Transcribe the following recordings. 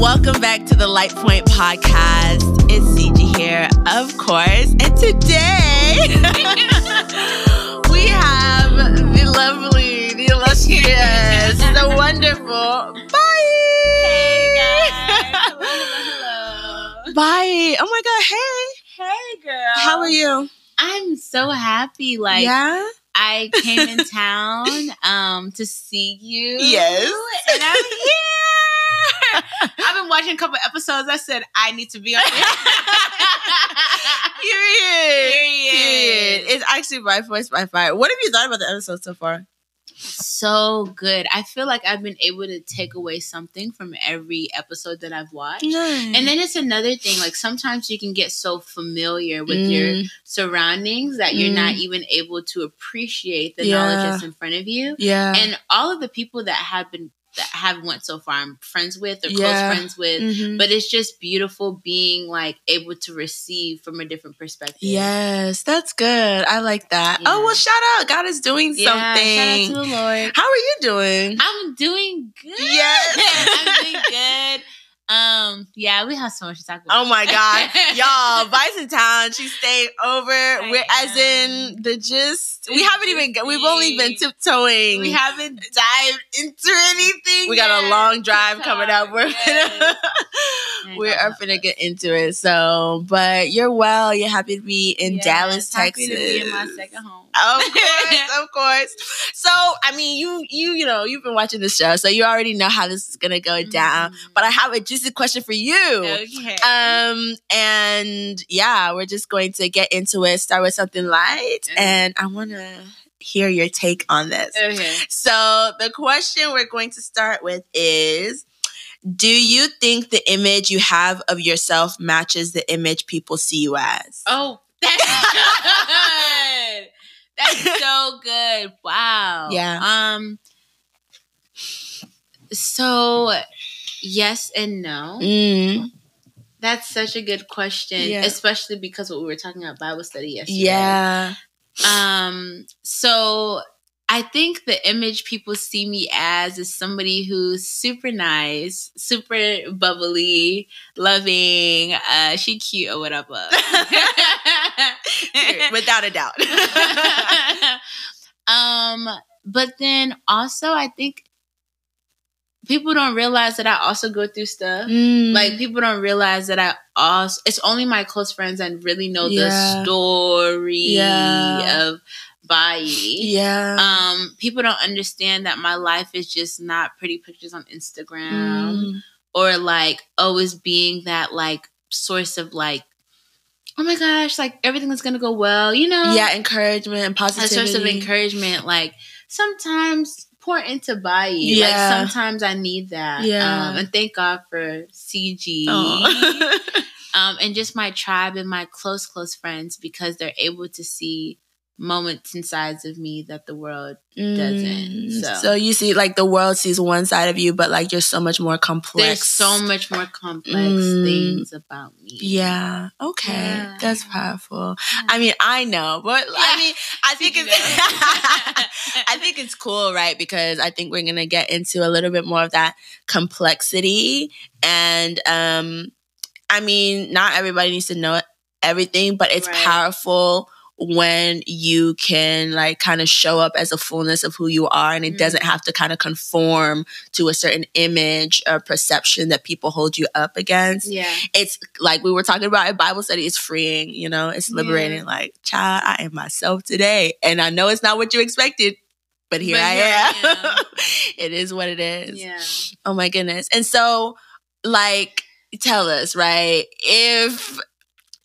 Welcome back to the Light Point Podcast. It's CG here, of course. And today we have the lovely, the illustrious, the wonderful Bai. Hey guys. Hello, hello. Bai. Oh my God. Hey. Hey girl. How are you? I'm so happy. Like yeah. I came in town um to see you. Yes. And I'm here. I've been watching a couple episodes. I said I need to be on here. Period. Period. It's actually by force by fire. What have you thought about the episode so far? so good. I feel like I've been able to take away something from every episode that I've watched. Nice. And then it's another thing, like sometimes you can get so familiar with your Mm. surroundings that you're Mm. not even able to appreciate the Yeah. knowledge that's in front of you. yeah. And all of the people that have been that have went so far, I'm friends with or Yeah. close friends with. Mhm. But it's just beautiful being like able to receive from a different perspective. Yes, that's good. I like that. Oh well, shout out! God is doing Yeah, something. Shout out to the Lord. How are you doing? I'm doing good. Yes. I'm doing good. Um, yeah, we have so much to talk about. Oh my God, y'all! Vice in town. She stayed over. We're as in the gist. We haven't even. We've only been tiptoeing. We haven't dived into anything. We got a long drive TikTok, coming up. We're yes. we are finna get into it. So, but you're well. You're happy to be in Dallas, happy Texas. To be in my second home. Of course, of course. So, I mean, you you you know, you've been watching the show, so you already know how this is gonna go down. Mhm. But I have a juicy question for you. Okay. Um, and yeah, we're just going to get into it. Start with something light, Okay. and I want to hear your take on this. okay. So, the question we're going to start with is. Do you think the image you have of yourself matches the image people see you as? Oh, that's good. That's so good. Wow. Yeah. Um. So, yes and no. Mm, That's such a good question, Yeah. especially because what we were talking about Bible study yesterday. yeah. Um, so I think the image people see me as is somebody who's super nice, super bubbly, loving, uh, she cute or whatever. Without a doubt. um, but then also I think people don't realize that I also go through stuff. Mm. Like people don't realize that I also it's only my close friends that really know Yeah. the story Yeah. of Bai. yeah. Um, people don't understand that my life is just not pretty pictures on Instagram Mm. or like always being that like source of like, oh my gosh, like everything is gonna go well, you know? yeah, encouragement and a positivity. source of encouragement. Like sometimes pour into Bai. Yeah. Like sometimes I need that. Yeah. Um, and thank God for CG. Um, and just my tribe and my close, close friends because they're able to see moments and sides of me that the world doesn't. Mm. So. So. you see, like the world sees one side of you, but like you're so much more complex. there's so much more complex Mm. things about me. Yeah. Okay. Yeah. That's powerful. I mean, I know, but I mean, I think it's. I think it's cool, right? Because I think we're gonna get into a little bit more of that complexity, and um, I mean, not everybody needs to know everything, but it's Right. powerful when you can like kind of show up as a fullness of who you are and it Mhm. doesn't have to kind of conform to a certain image or perception that people hold you up against yeah. it's like we were talking about in Bible study, it's freeing, you know, it's liberating. Yeah. Like, child, I am myself today. And I know it's not what you expected, but here But I here I am. am. it is what it is. Yeah. Oh my goodness. And so, like, tell us, right? If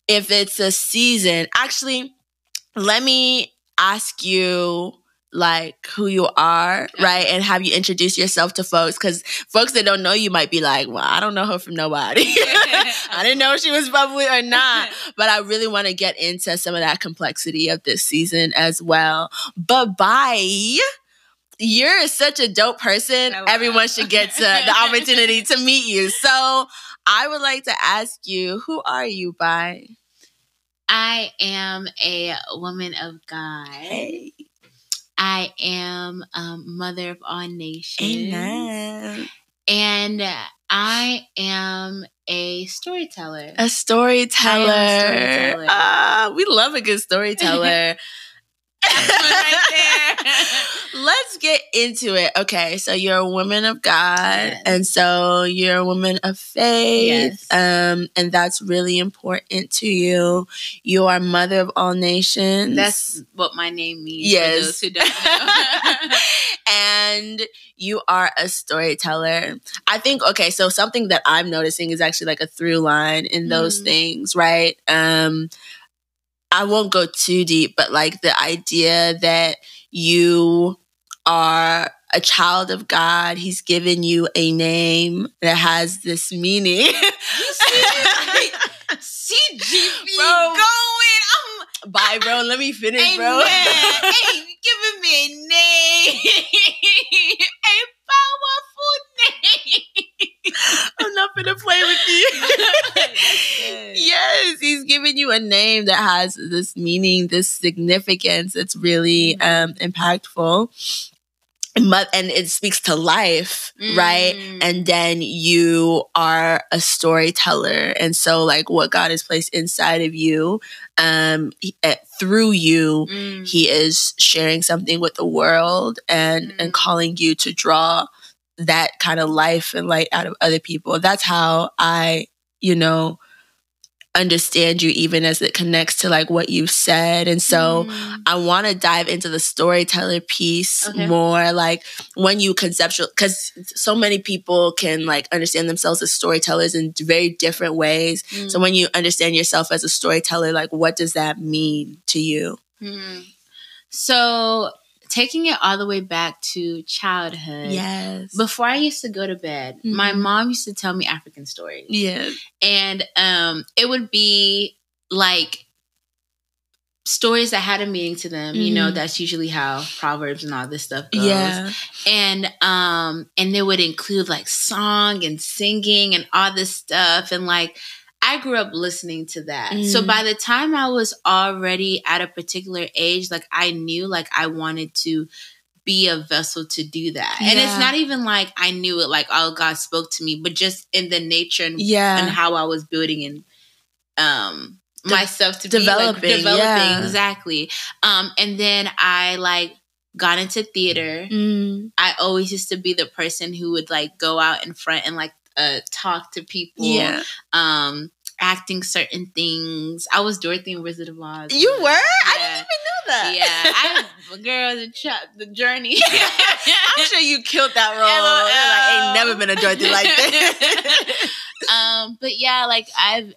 if it's a season, actually, let me ask you like who you are, right? And have you introduce yourself to folks because folks that don't know you might be like, well, I don't know her from nobody. I didn't know she was bubbly or not, but I really want to get into some of that complexity of this season as well. But Bai. You're such a dope person. Oh, wow. Everyone should get to the opportunity to meet you. So I would like to ask you, who are you, Bai? I am a woman of God. Hey. I am um, mother of all nations. Amen. And I am a storyteller. A storyteller. A storyteller. Ah, we love a good storyteller. right there. Let's get into it. Okay, so you're a woman of God, Yes. and so you're a woman of faith, Yes. um, and that's really important to you. You are mother of all nations. That's what my name means. Yes. For those who don't know. and you are a storyteller. I think okay, so something that I'm noticing is actually like a through line in those Mm. things, right? Um I won't go too deep, but like the idea that you are a child of God, he's given you a name that has this meaning. CGP Bro. going. I'm Bye, bro. Let me finish, Amen. bro. hey, giving me a name. a powerful name. I'm not gonna play with you. yes, he's giving you a name that has this meaning, this significance. It's really um, impactful. But, and it speaks to life, right? Mm. And then you are a storyteller. And so, like, what God has placed inside of you, um, he- eh, through you, Mm. he is sharing something with the world and and Mm. calling you to draw that kind of life and light out of other people that's how i you know understand you even as it connects to like what you've said and so Mm. i want to dive into the storyteller piece Okay. more like when you conceptual because so many people can like understand themselves as storytellers in very different ways Mm. so when you understand yourself as a storyteller like what does that mean to you Mm. So, taking it all the way back to childhood. yes Before I used to go to bed, my Mhm. mom used to tell me African stories. yeah and um it would be like stories that had a meaning to them you know Mhm. that's usually how proverbs and all this stuff goes yeah and um and they would include like song and singing and all this stuff and like I grew up listening to that. So Mm. by the time I was already at a particular age, like I knew like I wanted to be a vessel to do that. And it's not even like I knew it like oh God spoke to me, but just in the nature and yeah and how I was building and um De- myself to developing, be like developing yeah. exactly. Um and then I like got into theater. Mm. I always used to be the person who would like go out in front and like uh talk to people. yeah Um acting certain things. I was Dorothy in Wizard of Oz. you were i didn't even know that Yeah, I girl the ch- the journey. i'm sure you killed that role like, ain't never been a dorothy like that um but yeah like i've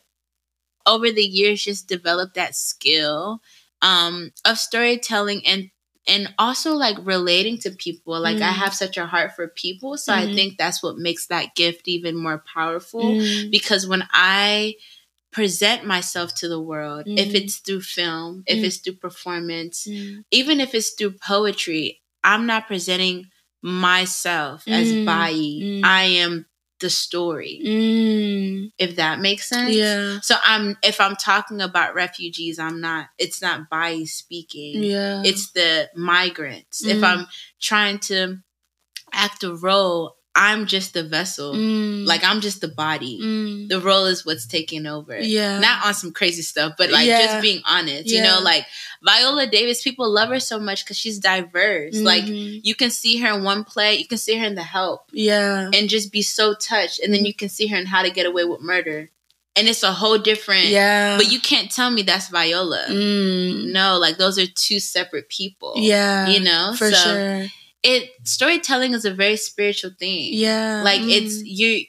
over the years just developed that skill um of storytelling and and also like relating to people like i Mm. have such a heart for people so i Mhm. think that's what makes that gift even more powerful Mm. because when i present myself to the world if Mhm. it's through film if Mm. it's through performance Mm. even if it's through poetry, I'm not presenting myself as Mm, Bai. mm. I am the story, Mm. if that makes sense. yeah So I'm if I'm talking about refugees, I'm not it's not Bai speaking. yeah It's the migrants. If Mm. I'm trying to act a role, I'm just the vessel. Mm. Like I'm just the body. Mm. The role is what's taking over yeah not on some crazy stuff, but like Yeah. just being honest. You know, like Viola Davis, people love her so much because she's diverse. Like Mhm. you can see her in one play, you can see her in The Help, yeah and just be so touched, and then you can see her in How to Get Away with Murder, and it's a whole different. yeah But you can't tell me that's Viola. Mm. No, like those are two separate people. yeah you know. for so sure it storytelling is a very spiritual thing. yeah like Mm. it's you,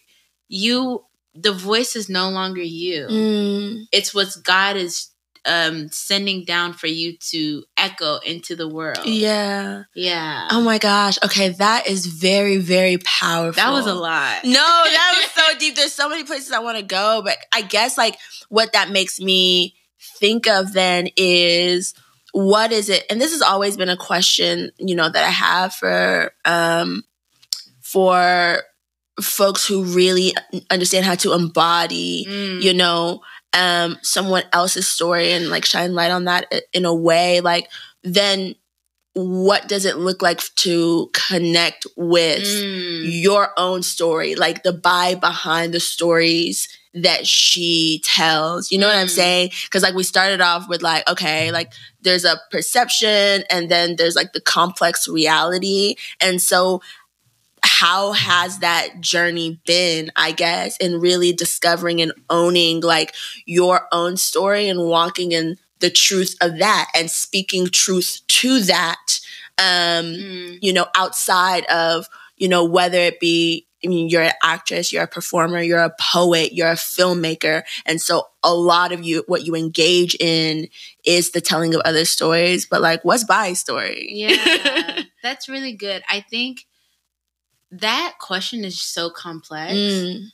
you. The voice is no longer you Mm. it's what God is um sending down for you to echo into the world. yeah Yeah. oh my gosh okay that is very very powerful that was a lot. No, that was so deep. There's so many places I want to go, but I guess like what that makes me think of then is what is it? And this has always been a question, you know, that I have for um for folks who really understand how to embody, Mm. you know, um someone else's story and like shine light on that in a way like then what does it look like to connect with Mm. your own story, like the Bai behind the stories that she tells. You know what I'm Mm. saying? Because like we started off with like, okay, like there's a perception and then there's like the complex reality. And so how has that journey been, I guess, in really discovering and owning like your own story and walking in the truth of that and speaking truth to that um Mm. you know, outside of, you know, whether it be, I mean, you're an actress, you're a performer, you're a poet, you're a filmmaker. And so a lot of you, what you engage in is the telling of other stories. But like, what's Bai's story? Yeah, that's really good. I think that question is so complex. Mm,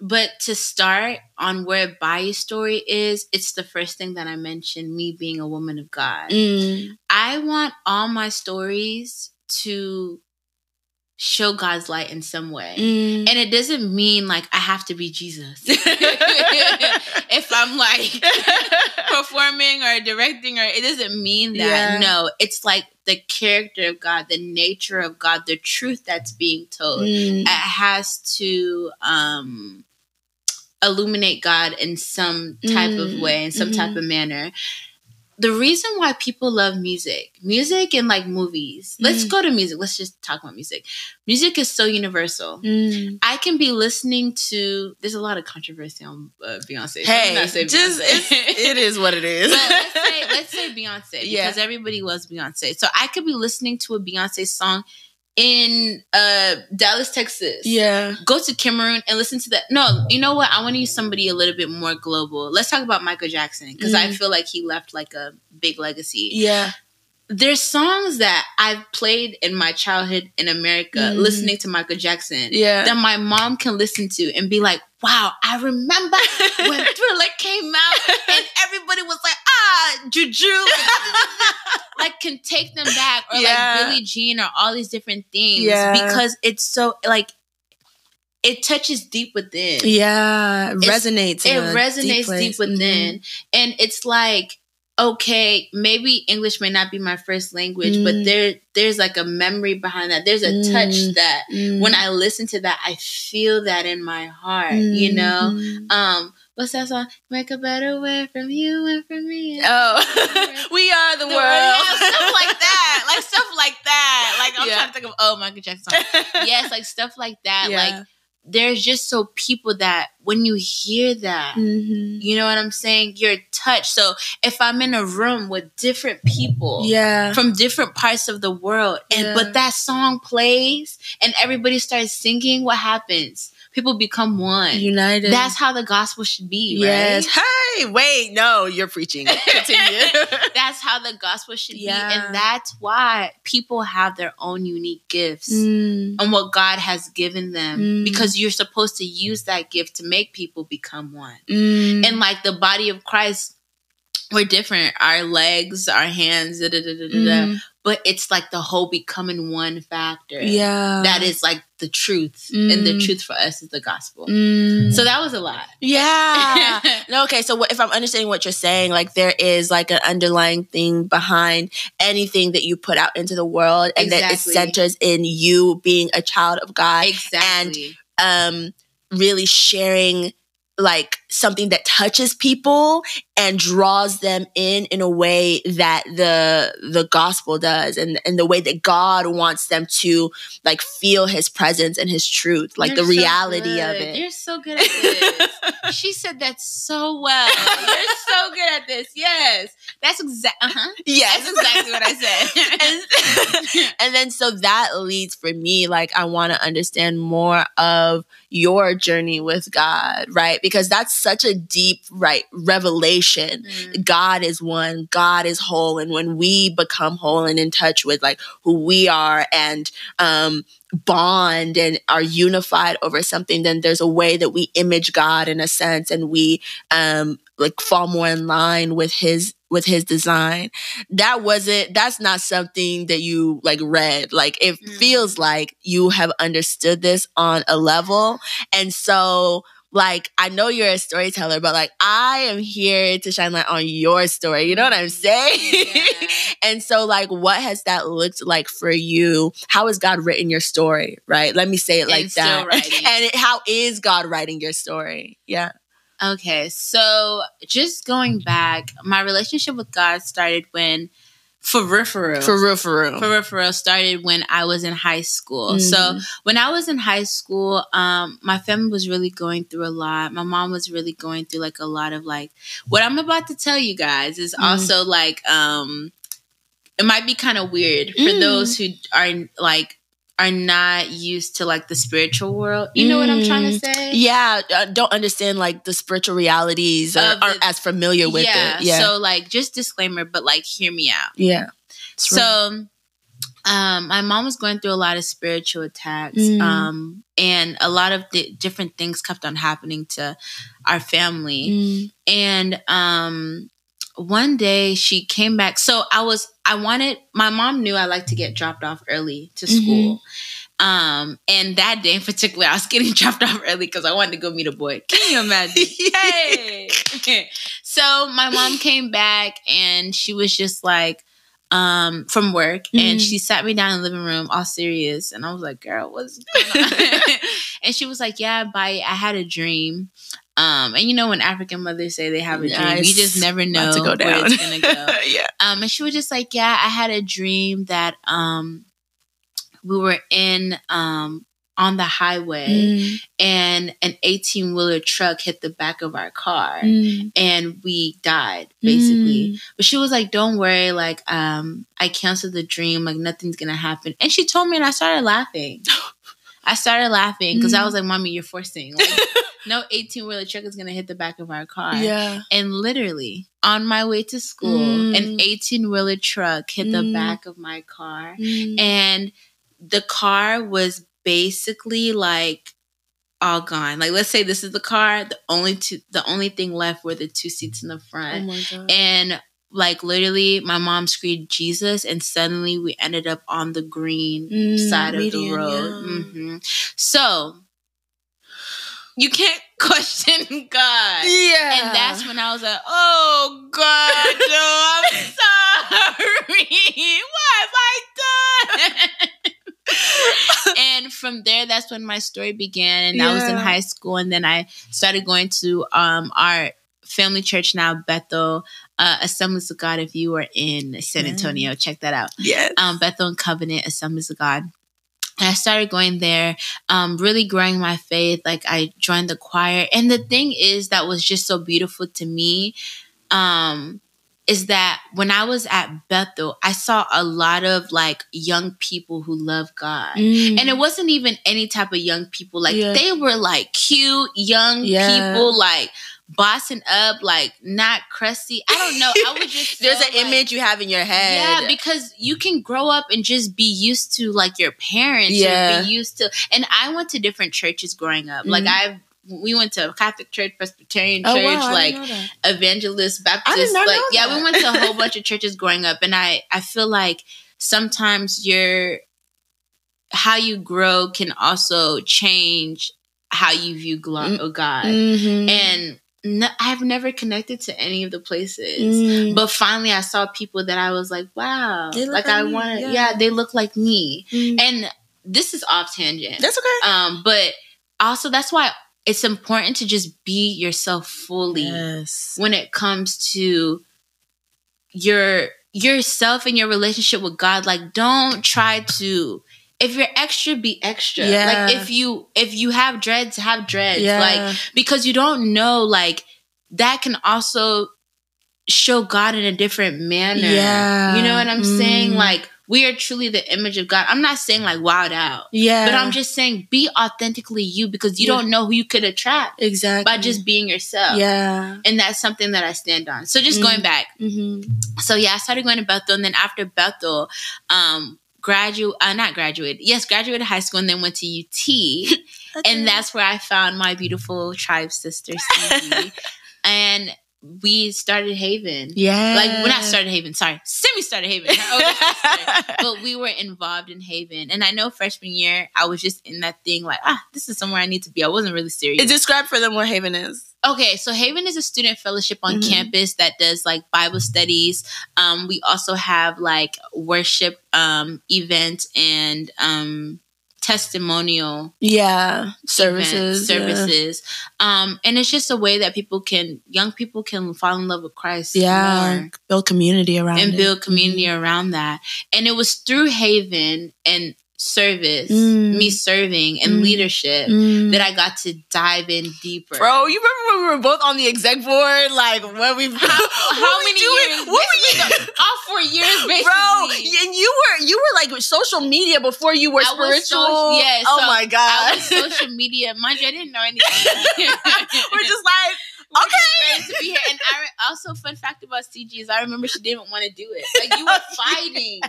But to start on where Bai's story is, it's the first thing that I mentioned me being a woman of God. mm, I want all my stories to show God's light in some way. mm. And it doesn't mean like I have to be Jesus. if I'm like performing or directing or it doesn't mean that. Yeah. No, it's like the character of God, the nature of God, the truth that's being told. Mm, It has to um illuminate God in some type of Mm, way, in some mhm. type of manner. The reason why people love music, music and like movies. Let's Mm. go to music. Let's just talk about music. Music is so universal. mm. I can be listening to. There's a lot of controversy on uh, Beyonce. Hey, just it is what it is. but let's say let's say Beyonce Yeah. because everybody loves Beyonce. So I could be listening to a Beyonce song in uh Dallas, Texas. yeah. Go to Cameroon and listen to that. No, you know what? I want to use somebody a little bit more global. Let's talk about Michael Jackson because I Mhm. feel like he left like a big legacy Yeah. there's songs that I've played in my childhood in America, Mhm. listening to Michael Jackson, Yeah. that my mom can listen to and be like, wow, I remember when Thriller came out and everybody was like, ah, Juju. like, can take them back. Or Yeah. like Billie Jean or all these different things. Yeah. Because it's so, like, it touches deep within yeah. Resonates. it resonates deep, place. within and it's like okay maybe english may not be my first language but Mm. there there's like a memory behind that there's a Mm. touch that Mhm. when i listen to that i feel that in my heart you know Mhm. um what's that song make a better way from you and from me Oh, we are the, The world. yeah, stuff like that like stuff like that like i'm Yeah. trying to think of oh michael jackson song. yes like stuff like that Yeah. like there's just so people that when you hear that Mhm. you know what I'm saying? You're touched. So if I'm in a room with different people Yeah. from different parts of the world, and Yeah. but that song plays and everybody starts singing, what happens? People become one. United. That's how the gospel should be, yes. right? Hey, wait, no, you're preaching. Continue. That's how the gospel should be. And that's why people have their own unique gifts. Mm. And what God has given them, Mm. because you're supposed to use that gift to make people become one. Mm. and like the body of Christ, we're different. Our legs, our hands, da, da, da, da, da, da. Mm. But it's like the whole becoming one factor. yeah. that is like the truth, and the Mm. truth for us is the gospel. Mm. So that was a lot. yeah. No, okay. So what, if I'm understanding what you're saying, like there is like an underlying thing behind anything that you put out into the world, and that it centers in you being a child of God, exactly. um, really sharing like something that touches people and draws them in in a way that the the gospel does and and the way that God wants them to like feel his presence and his truth like You're the so reality of it You're so good at this. she said that so well. You're so good at this. Yes, that's exactly. Uh-huh. yes That's exactly what I said. and, and then so that leads for me like i want to understand more of your journey with god right because that's such a deep right revelation Mm. god is one god is whole and when we become whole and in touch with like who we are and um bond and are unified over something then there's a way that we image god in a sense and we um like fall more in line with his with his design that wasn't that's not something that you like read like it Mm. feels like you have understood this on a level and so like I know you're a storyteller, but like I am here to shine light on your story. You know what I'm saying? Yeah. and so like what has that looked like for you? How has God written your story? Right? Let me say it like And that. and it, how is God writing your story? Yeah. Okay, so just going back, my relationship with God started when, for real, for real, For real, for real. for real, for real, started when I was in high school. So Mhm. when I was in high school, um, my family was really going through a lot. My mom was really going through like a lot of like what I'm about to tell you guys is Mm. also like um, it might be kind of weird for Mm. those who are like are not used to like the spiritual world. You know what I'm trying to say? yeah, uh, don't understand like the spiritual realities or the- aren't as familiar with yeah. it. Yeah. So like just disclaimer, but like hear me out. yeah. So um my mom was going through a lot of spiritual attacks. Mm. Um and a lot of di- different things kept on happening to our family. Mm. And um one day she came back. So I was I wanted my mom knew I like to get dropped off early to Mhm. school. Um and that day in particular I was getting dropped off early because I wanted to go meet a boy. Can you imagine? hey. so my mom came back and she was just like um from work and Mhm. she sat me down in the living room all serious and I was like, girl, what's going on? and she was like, Yeah, Bai. I had a dream. Um, and you know when African mothers say they have a dream, Yeah, you just never know to go where down. it's gonna go. yeah. Um, and she was just like, Yeah, I had a dream that um we were in um on the highway Mm. and an 18 wheeler truck hit the back of our car Mm. and we died basically. Mm. But she was like, Don't worry, like um I canceled the dream, like nothing's gonna happen. And she told me and I started laughing. I started laughing because I Mm. was like, Mommy, you're forcing. Like, no 18 wheeler truck is gonna hit the back of our car. Yeah. And literally, on my way to school, an Mm. 18 wheeler truck hit the Mm. back of my car. Mm. And the car was basically like all gone. Like, let's say this is the car, the only two, the only thing left were the two seats in the Oh front. my god. And like, literally, my mom screamed Jesus, and suddenly we ended up on the green Mm, side of the road. yeah. hmm So, you can't question God. Yeah. And that's when I was like, oh God, no, I'm sorry. What have I done? and from there, that's when my story began. And I was in high school. And then I started going to um, our family church now, Bethel uh, Assemblies of God. If you are in San Yeah. Antonio, check that out. yes. Um, Bethel and Covenant Assemblies of God. I started going there, um, really growing my faith. Like I joined the choir. And the thing is that was just so beautiful to me. Um, is that when I was at Bethel, I saw a lot of like young people who love God. Mm. And it wasn't even any type of young people. Like Yeah. they were like cute young Yeah. people, like bossing up, like not crusty. I don't know. I was just there's an like- image you have in your head. yeah, because you can grow up and just be used to like your parents Yeah. be used to and I went to different churches growing up. Like Mhm. I we went to Catholic church, Presbyterian oh, church, wow, like evangelist, Baptist. Like yeah, we went to a whole bunch of churches growing up and I I feel like sometimes your how you grow can also change how you view glo- Mm. God. Mhm. And no, I've never connected to any of the places. Mm. But finally, I saw people that I was like, wow, like like I want to, yeah. yeah. they look like me. Mm. And this is off tangent. that's okay. um, but also that's why it's important to just be yourself fully yes. when it comes to your yourself and your relationship with God. Like, don't try to. If you're extra, be extra. Yeah. Like if you if you have dreads, have dreads. Yeah. Like because you don't know like that can also show God in a different manner. Yeah. You know what I'm saying? Mm. Like we are truly the image of God. I'm not saying like wild out. Yeah. But I'm just saying be authentically you because you Yeah. don't know who you could attract exactly by just being yourself. yeah. And that's something that I stand on. So just Mm. going back. hmm So yeah, I started going to Bethel and then after Bethel, um, graduate uh, not graduated. Yes, graduated high school and then went to UT. and that's where I found my beautiful tribe sister Stevie. and we started Haven. Yeah. Like when I started Haven, sorry. Simi started Haven. her older sister. but we were involved in Haven. And I know freshman year I was just in that thing like, ah, this is somewhere I need to be. I wasn't really serious. It Describe for them what Haven is. Okay, so Haven is a student fellowship on Mhm. campus that does like Bible studies. Um, we also have like worship um, events and um, testimonial Yeah. events, Services. yeah. services. Um, and it's just a way that people can, young people can fall in love with Christ Yeah. Build community around and it. build community around that. And it was through Haven and service, Mm. me serving and Mm. leadership, Mm. that I got to dive in deeper. Bro, you remember when we were both on the exec board? Like when we How, how many doing? years? What were you Basically, all four years, basically. Bro, and you were you were like social media before you were I was spiritual. social- yeah, oh so my I god. was social media. Mind you, I didn't know anything. we're just like okay. just ready to be here. And I re- also, fun fact about CG is I remember she didn't want to do it. Like you were fighting.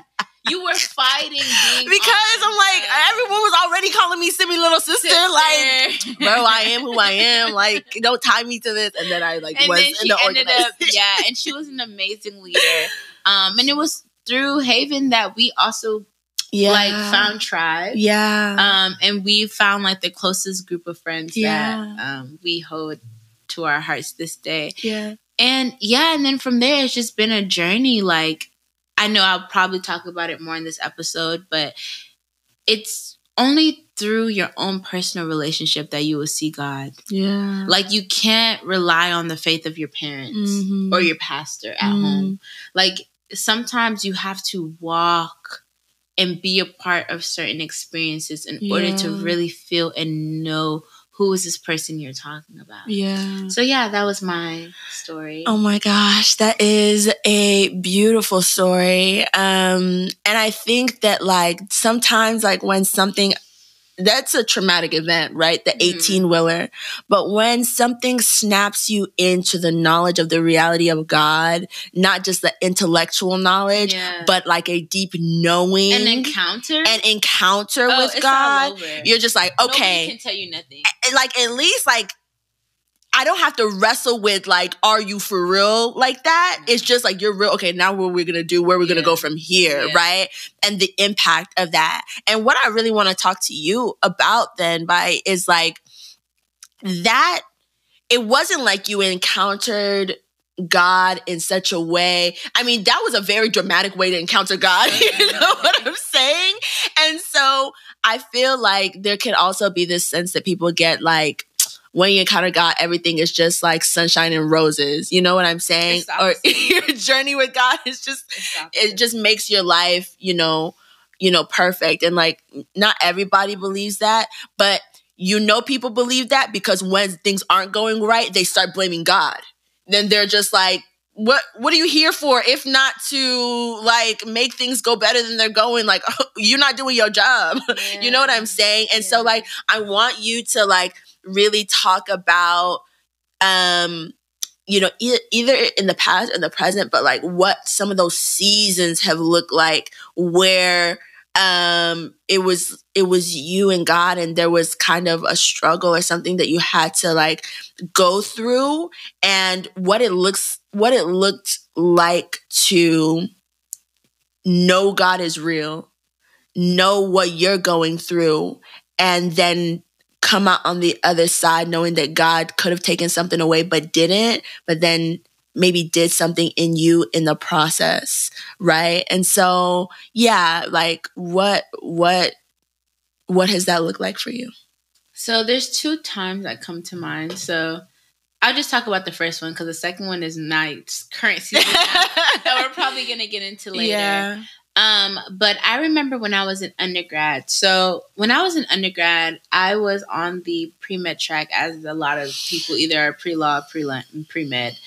You were fighting being because I'm like everyone was already calling me Simi little sister. Like, sister. bro, I am who I am. Like, don't tie me to this. And then I like and was then in she the ended up, organization. yeah, and she was an amazing leader. Um, and it was through Haven that we also yeah, like found tribe. yeah, Um, and we found like the closest group of friends Yeah. that um, we hold to our hearts this day. yeah, And yeah, and then from there, it's just been a journey. Like, I know I'll probably talk about it more in this episode, but it's only through your own personal relationship that you will see God. yeah. Like, you can't rely on the faith of your parents Mhm. or your pastor at Mm. home. Like, sometimes you have to walk and be a part of certain experiences in order to really feel and know who is this person you're talking about. yeah. So yeah, that was my story. Oh my gosh, that is a beautiful story. Um and I think that like sometimes like when something that's a traumatic event, right? The Mhm. 18 wheeler. But when something snaps you into the knowledge of the reality of God, not just the intellectual knowledge, Yeah. but like a deep knowing an encounter an encounter Oh, with God, you're just like, Nobody okay, can tell you nothing. like at least like I don't have to wrestle with like, are you for real like that? Mm-hmm. It's just like you're real. Okay, now what we're gonna do, where we're gonna go from here, Yeah. right? And the impact of that. And what I really want to talk to you about then, Bai is like that. It wasn't like you encountered God in such a way. I mean, that was a very dramatic way to encounter God. You know what I'm saying? And so I feel like there can also be this sense that people get like, when you encounter God, everything is just like sunshine and roses. You know what I'm saying? Or your journey with God is just it just makes your life, you know, you know, perfect. And like not everybody believes that, but you know people believe that because when things aren't going right, they start blaming God. Then they're just like, what what are you here for if not to like make things go better than they're going? Like you're not doing your job. you know what I'm saying? And so like I want you to like really talk about um you know e- either in the past or the present but like what some of those seasons have looked like where um it was it was you and God and there was kind of a struggle or something that you had to like go through and what it looks what it looked like to know God is real know what you're going through and then come out on the other side knowing that God could have taken something away but didn't, but then maybe did something in you in the process, right? And so, yeah, like what what what has that looked like for you? So there's two times that come to mind. So I'll just talk about the first one because the second one is current season that we're probably gonna get into later. Yeah. Um, but I remember when I was an undergrad. So when I was an undergrad, I was on the pre med track, as a lot of people either are pre law, pre pre med.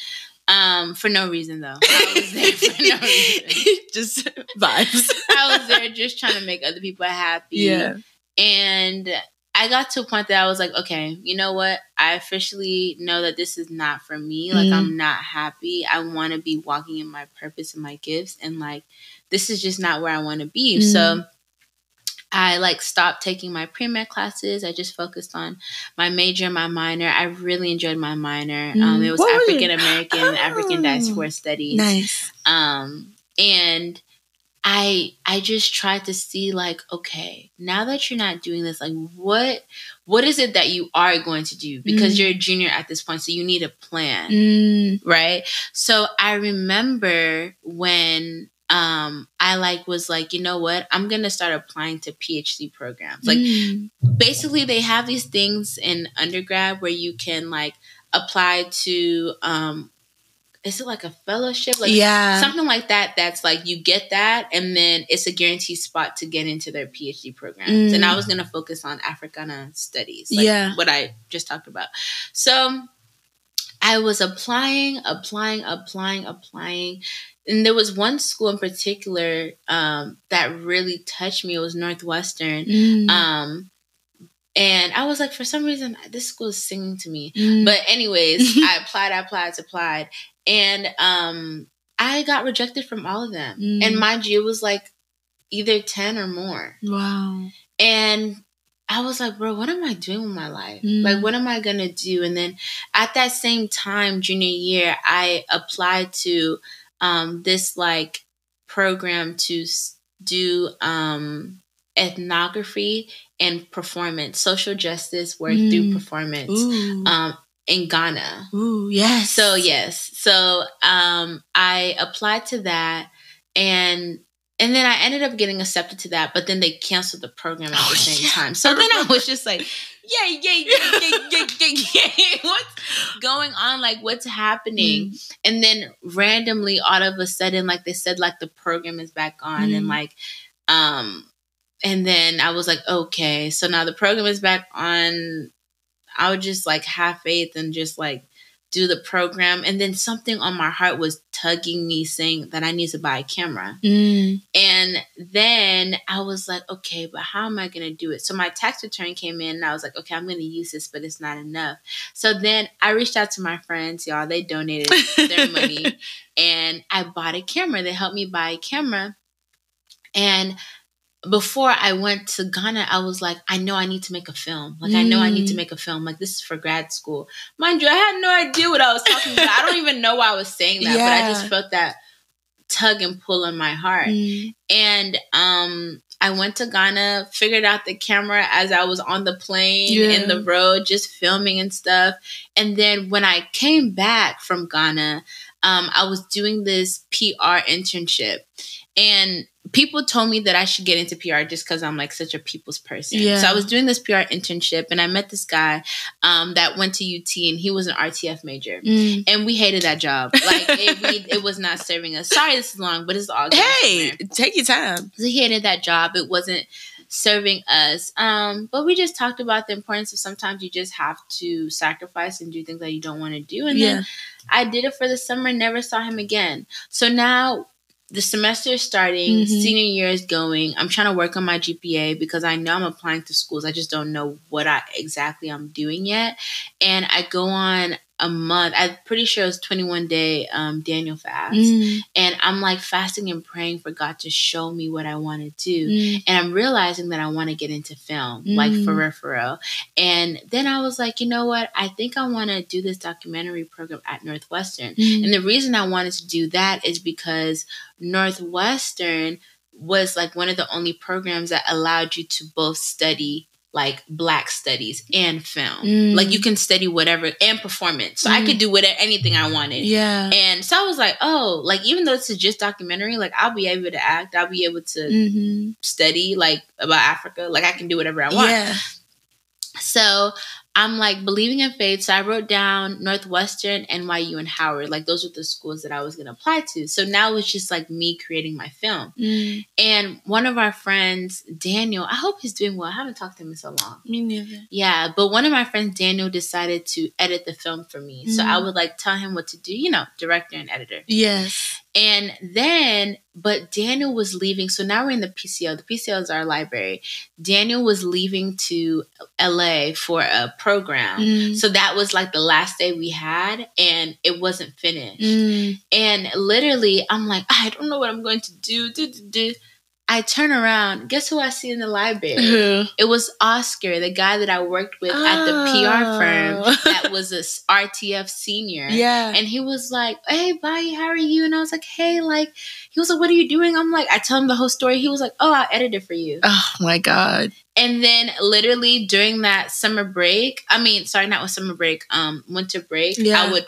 Um, for no reason though. I was there for no reason. Just vibes. I was there just trying to make other people happy. Yeah. And I got to a point that I was like, okay, you know what? I officially know that this is not for me. Like, Mhm. I'm not happy. I want to be walking in my purpose and my gifts. And like, this is just not where I want to be. Mhm. So I like stopped taking my pre med classes. I just focused on my major, my minor. I really enjoyed my minor. Um, it was What was it? African American, Oh. African diaspora studies. Nice. Um, and I I just tried to see like, okay, now that you're not doing this, like what what is it that you are going to do? Because Mm. you're a junior at this point, so you need a plan Mm. right so i remember when um i like was like you know what i'm gonna start applying to phd programs like Mm. basically they have these things in undergrad where you can like apply to um is it like a fellowship like yeah. something like that that's like you get that and then it's a guaranteed spot to get into their phd programs Mm. and i was going to focus on africana studies like Yeah. what i just talked about so i was applying applying applying applying and there was one school in particular um, that really touched me it was northwestern Mm. um, and i was like for some reason this school is singing to me Mm. but anyways, I applied, I applied, applied, and um, I got rejected from all of them. Mm. And mind you, it was like either ten or more. wow. And I was like, bro, what am I doing with my life? Mm. Like, what am I gonna do? And then at that same time, junior year, I applied to um, this like program to do um, ethnography and performance, social justice work through Mm. performance um, in Ghana. Ooh. Yes. So yes, so um, I applied to that, and and then I ended up getting accepted to that, but then they canceled the program at Oh, the same yeah. time. So then I was just like, yay, yay, yay, yay, yay, yay, yay. What's going on? Like, what's happening? Mm. And then randomly, all of a sudden, like they said, like the program is back on, and Mm. like, um, and then I was like, okay, so now the program is back on. I would just like have faith and just like do the program, and then something on my heart was tugging me, saying that I need to buy a camera. Mm. And then I was like, okay, but how am I going to do it? So my tax return came in and I was like, okay, I'm going to use this, but it's not enough. So then I reached out to my friends, y'all. They donated their money and I bought a camera. They helped me buy a camera. And before I went to Ghana, I was like, I know I need to make a film. Like, I know I need to Mm. make a film. Like, this is for grad school. Mind you, I had no idea what I was talking about. I don't even know why I was saying that, but I just felt that tug and pull in my heart Mm. and um I went to Ghana, figured out the camera as I was on the plane Yeah. in the road, just filming and stuff. And then when I came back from Ghana, um, I was doing this PR internship. And people told me that I should get into PR just because I'm like such a people's person. Yeah. So I was doing this PR internship and I met this guy um, that went to UT and he was an RTF major. Mm. And we hated that job. Like it, we, it was not serving us. Sorry, this is long, but it's all good. Hey, take your time. So he hated that job. It wasn't serving us. Um, but we just talked about the importance of sometimes you just have to sacrifice and do things that you don't want to do. And Yeah. then I did it for the summer, never saw him again. So now the semester is starting, Mhm. senior year is going. I'm trying to work on my GPA because I know I'm applying to schools. I just don't know what I exactly I'm doing yet. And I go on a month. I'm pretty sure it was 21 day um, Daniel fast, Mm. and I'm like fasting and praying for God to show me what I want to do. Mm. And I'm realizing that I want to get into film, like for Mm. real, for real. And then I was like, you know what? I think I want to do this documentary program at Northwestern. Mm. And the reason I wanted to do that is because Northwestern was like one of the only programs that allowed you to both study like black studies and film. Mm. Like you can study whatever and performance. So I Mm. could do whatever anything I wanted. Yeah. And so I was like, oh, like even though this is just documentary, like I'll be able to act, I'll be able to Mm-hmm. study like about Africa. Like I can do whatever I want. Yeah. So I'm like believing in faith. So I wrote down Northwestern, NYU, and Howard. Like those were the schools that I was gonna apply to. So now it's just like me creating my film. Mm. And one of our friends, Daniel, I hope he's doing well. I haven't talked to him in so long. Me neither. Yeah, but one of my friends, Daniel, decided to edit the film for me. So Mm. I would like tell him what to do, you know, director and editor. Yes. And then, but Daniel was leaving. So now we're in the PCL. The PCL is our library. Daniel was leaving to LA for a program. Mm. So that was like the last day we had, and it wasn't finished. Mm. And literally, I'm like, I don't know what I'm going to do. do, do, do. I turn around. Guess who I see in the library? Who? It was Oscar, the guy that I worked with at the PR firm Oh. that was a RTF senior. Yeah. And he was like, Hey, Bai, how are you? And I was like, Hey, like, he was like, What are you doing? I'm like, I tell him the whole story. He was like, Oh, I'll edit it for you. oh my god. And then literally during that summer break, I mean, sorry, not with summer break, um, winter break, Yeah. I would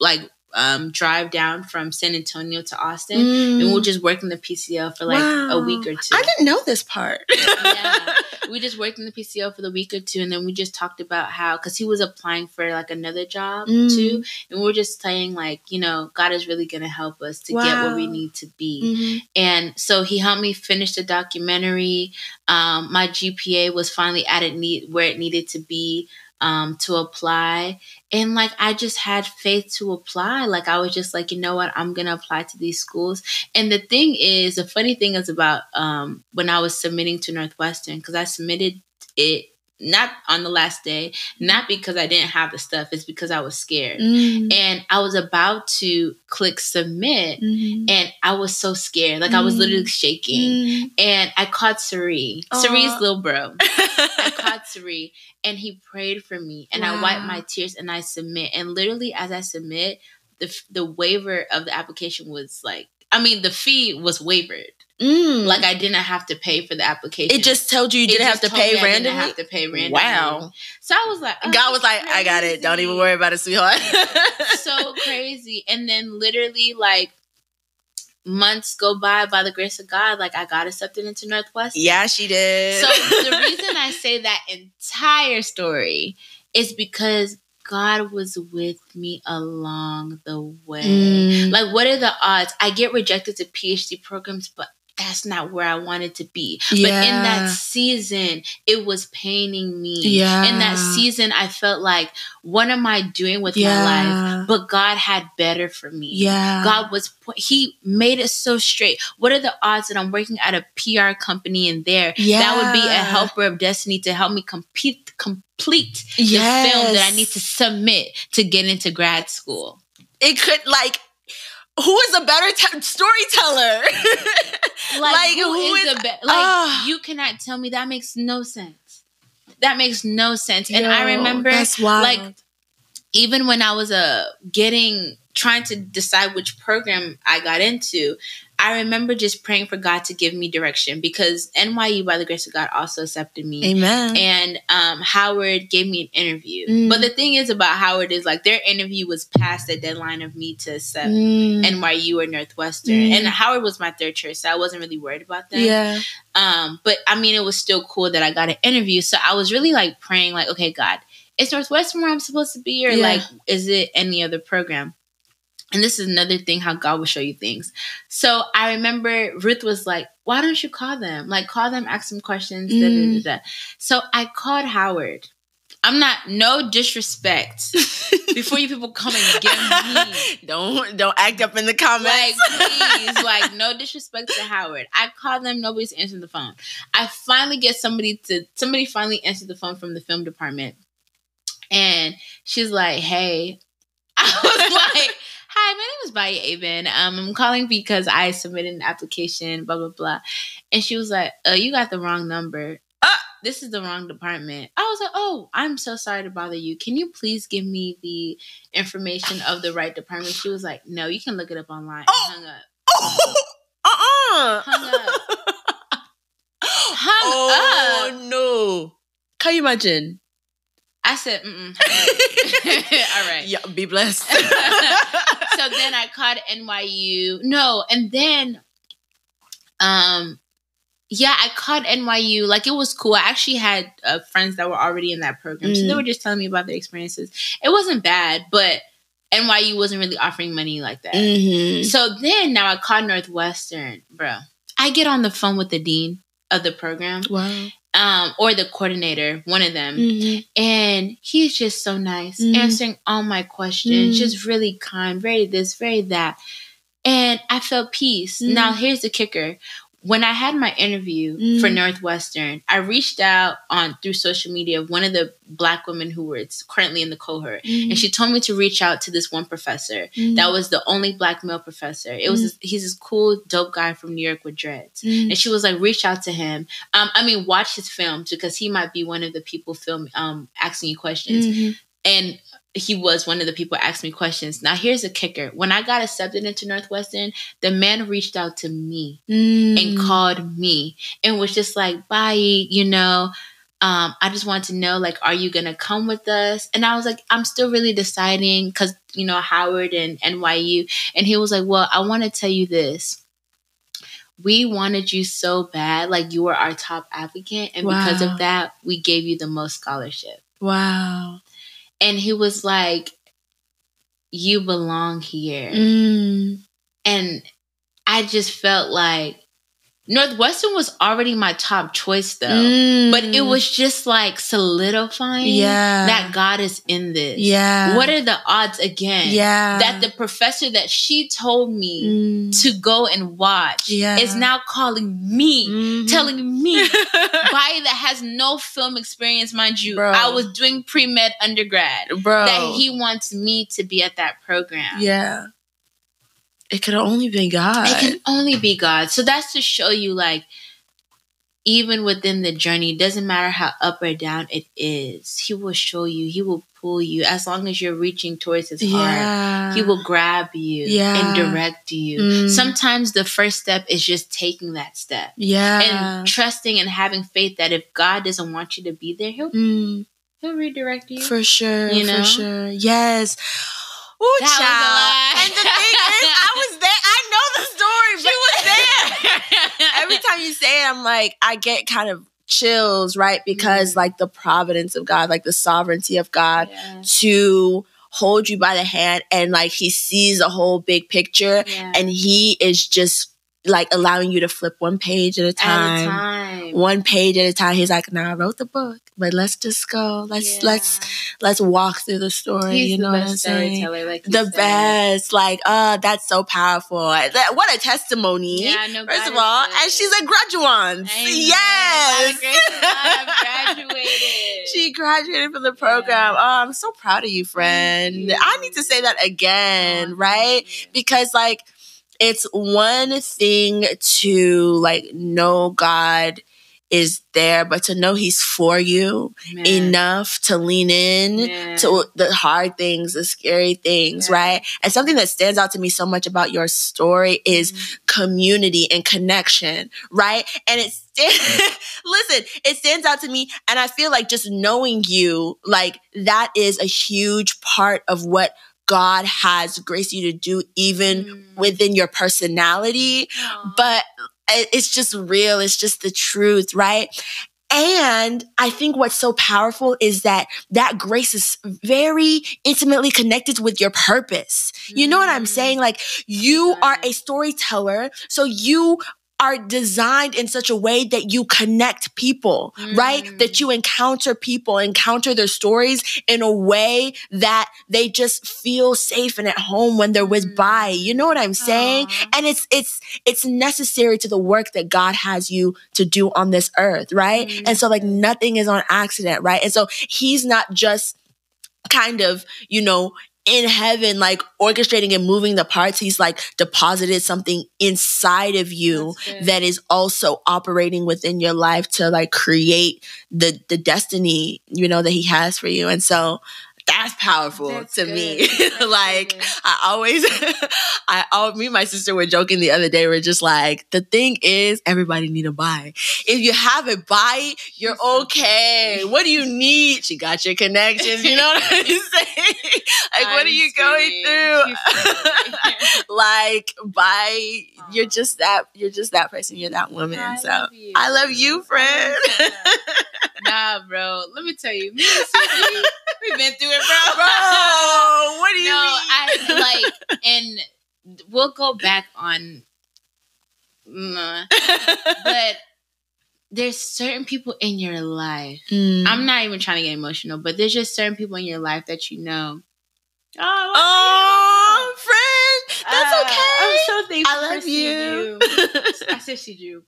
like um drive down from San Antonio to Austin Mm. and we'll just work in the PCL for like a week or two. I didn't know this part. Yeah. we just worked in the PCL for the week or two, and then we just talked about how because he was applying for like another job Mm. too, and we are just saying like you know God is really gonna help us to get where we need to be, Mhm. and so he helped me finish the documentary. Um, my GPA was finally at it need where it needed to be um, to apply, and like I just had faith to apply. Like I was just like, you know what, I'm gonna apply to these schools. And the thing is, the funny thing is about um, when I was submitting to Northwestern because I submitted it not on the last day, not because I didn't have the stuff, it's because I was scared. Mm. And I was about to click submit, Mhm. and I was so scared, like I was Mm. literally shaking. Mm. And I called Sari, Aw. Sari's little bro. I called Sari and he prayed for me and I wiped my tears and I submit. And literally as I submit, the the waiver of the application was like I mean the fee was wavered. Mm. Like I didn't have to pay for the application. it just told you you didn't have to pay I randomly. Didn't have to pay randomly. Wow. So I was like, oh, God was like, I got it. Don't even worry about it, sweetheart. so crazy. And then literally like months go by by the grace of God, like I got accepted into Northwest. yeah, she did. So the reason I say that entire story is because God was with me along the way. Mm. Like, what are the odds? I get rejected to PhD programs, but that's not where I wanted to be. But in that season, it was paining me. Yeah. In that season, I felt like, what am I doing with Yeah. my life? But God had better for me. yeah. God was He made it so straight. What are the odds that I'm working at a PR company and there that would be a helper of destiny to help me compete complete yes. the film that I need to submit to get into grad school. It could like who is a better t- storyteller? Like, Like, who who is, is- the best? Like Ah. you cannot tell me that makes no sense. That makes no sense. And Yo, I remember that's wild. like even when I was uh getting trying to decide which program I got into, I remember just praying for God to give me direction because NYU by the grace of God also accepted me. Amen. And um, Howard gave me an interview. Mm. But the thing is about Howard is like their interview was past the deadline of me to accept Mm. NYU or Northwestern. Mm. And Howard was my third choice, so I wasn't really worried about that. yeah. Um, but I mean, it was still cool that I got an interview. So I was really like praying, like, okay, God, is Northwestern where I'm supposed to be, or Yeah. like, is it any other program? And this is another thing how God will show you things. So I remember Ruth was like, why don't you call them? Like, call them, ask them questions. Da, da, Mm. da, da. So I called Howard. I'm not, no disrespect. Before you people come and get me. don't don't act up in the comments. Like, please, like, no disrespect to Howard. I called them, nobody's answering the phone. I finally get somebody to, somebody finally answered the phone from the film department. And she's like, hey, I was like, hi, my name is Mbayi Aben. Um, I'm calling because I submitted an application, blah, blah, blah. And she was like, uh, you got the wrong number. Ah! This is the wrong department. I was like, oh, I'm so sorry to bother you. Can you please give me the information of the right department? She was like, no, you can look it up online. Oh! hung up. Oh. uh-uh. Hung up. Hung oh up. no. Can you imagine? I said, mm All right. Yeah, be blessed. so then I caught NYU. No, and then um yeah, I caught NYU. Like it was cool. I actually had uh, friends that were already in that program. So they Mm. were just telling me about their experiences. It wasn't bad, but NYU wasn't really offering money like that. Mhm. So then now I called Northwestern, bro. I get on the phone with the dean of the program, Wow. Um, or the coordinator, one of them, Mhm. and he's just so nice, Mm. answering all my questions, Mm. just really kind, very this, very that. And I felt peace. Now here's the kicker. When I had my interview Mm. for Northwestern, I reached out on through social media of one of the black women who were currently in the cohort, and she told me to reach out to this one professor Mm. that was the only black male professor. It was he's this cool, dope guy from New York with dreads. Mm. And she was like, reach out to him. Um, I mean, watch his films because he might be one of the people film um asking you questions. Mhm. And he was one of the people asked me questions. Now here's a kicker. When I got accepted into Northwestern, the man reached out to me Mm. and called me and was just like, Bai, you know. Um, I just wanted to know, like, are you gonna come with us? And I was like, I'm still really deciding because you know Howard and NYU. And he was like, Well, I want to tell you this. We wanted you so bad, like you were our top applicant, and because of that, we gave you the most scholarship. Wow. And he was like, You belong here. Mm. And I just felt like Northwestern was already my top choice though. Mm. But it was just like solidifying Yeah. that God is in this. Yeah. What are the odds again? Yeah. That the professor that she told me Mm. to go and watch Yeah. is now calling me, Mhm. telling me, Bobby that has no film experience, mind you. Bro. I was doing pre med undergrad. bro. That he wants me to be at that program. Yeah. It could only been God. It can only be God. So that's to show you, like, even within the journey, it doesn't matter how up or down it is. He will show you. He will pull you as long as you're reaching towards His heart. He will grab you Yeah. and direct you. Mm. Sometimes the first step is just taking that step Yeah. and trusting and having faith that if God doesn't want you to be there, He'll Mm, He'll redirect you. for sure. You know? For sure. Yes. Ooh, That child. And the thing is, I was there. I know the story, but was there. Every time you say it, I'm like, I get kind of chills, right? Because Mhm. like the providence of God, like the sovereignty of God Yeah. to hold you by the hand and like he sees a whole big picture Yeah. and he is just like allowing you to flip one page at a At time. a time. One page at a time. He's like, "Nah, I wrote the book, but let's just go. Let's Yeah. let's let's walk through the story." He's you know the what I'm saying? like The said. best, like, uh, that's so powerful. That- What a testimony! Yeah, no, First of all, good. and she's a graduate. Yes, the grace of God, I've graduated. she graduated from the program. Yeah. Oh, I'm so proud of you, friend. I need to say that again, right? Because like it's one thing to like know God is there, but to know He's for you Man. enough to lean in Man. to the hard things, the scary things, Yeah. right? And something that stands out to me so much about your story is Mhm. community and connection, right? And it sta- listen, it stands out to me, and I feel like just knowing you, like that is a huge part of what God has graced you to do, even Mm. within your personality. Aw. But it's just real. It's just the truth, right? And I think what's so powerful is that that grace is very intimately connected with your purpose. You know what I'm Mm. saying? Like you are a storyteller, so you are designed in such a way that you connect people, right? Mm. That you encounter people, encounter their stories in a way that they just feel safe and at home when they're with Mm. Bai. You know what I'm saying? Aw. And it's it's it's necessary to the work that God has you to do on this earth, right? Mm. And so like nothing is on accident, right? And so he's not just kind of, you know, in heaven, like orchestrating and moving the parts, he's like deposited something inside of you that is also operating within your life to like create the the destiny, you know, that he has for you. And so that's powerful That's to good. me. Like good. I always I all me and my sister were joking the other day. We're just like, the thing is everybody need a Bai. If you have a Bai, you're okay. What do you need? She got your connections. You know what I'm saying? like, what are I'm you going through? Like Bai you're just that you're just that person you're that woman I so love. I love you, friend. I love you. nah, bro. Let me tell you, me and we've been through it, bro. bro what do you no, mean I like, and we'll go back on, mm, but there's certain people in your life. Mm. I'm not even trying to get emotional, but there's just certain people in your life that you know. Oh, oh friend That's Uh, okay. I'm so thankful. I love for you. I said CU.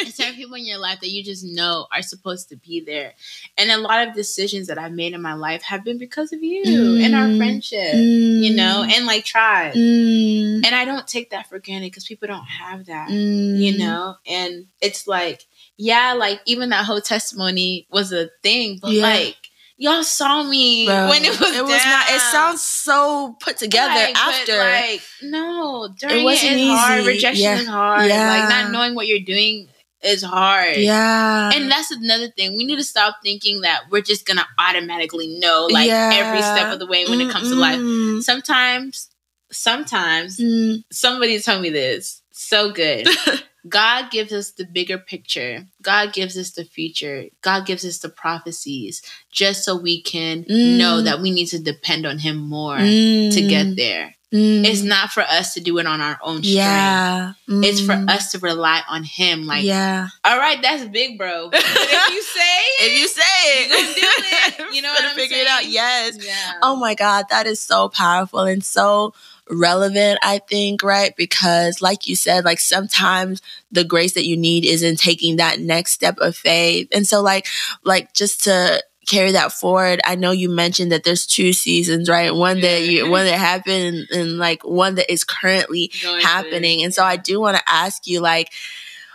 It's certain people in your life that you just know are supposed to be there, and a lot of decisions that I've made in my life have been because of you and our Mm. friendship. You know, and like tribe. Mm, And I don't take that for granted because people don't have that. mm. You know, and it's like, yeah, like even that whole testimony was a thing, but Yeah. like y'all saw me Bro, when it was it was not. It sounds so put together Like, after. like no, during it, wasn't is hard. easy. Rejection Yeah. is hard. Yeah. Like not knowing what you're doing is hard. yeah, And that's another thing. We need to stop thinking that we're just gonna automatically know like every step of the way when it comes to life. Sometimes, sometimes Mm. somebody told me this so good. God gives us the bigger picture. God gives us the future. God gives us the prophecies just so we can Mm. know that we need to depend on Him more to Mm. get there. Mm. It's not for us to do it on our own strength. yeah. It's for Mm. us to rely on Him. Like, yeah. all right, that's big, bro. But if you say it, If you say it, You it. You know what I'm figure it out. Yes. yeah. Oh my God, that is so powerful and so relevant, I think, right? Because, like you said, like sometimes the grace that you need is in taking that next step of faith. And so, like, like just to carry that forward, I know you mentioned that there's two seasons, right? One that you, one that happened and, and like one that is currently Going through. happening. And so I do want to ask you, like,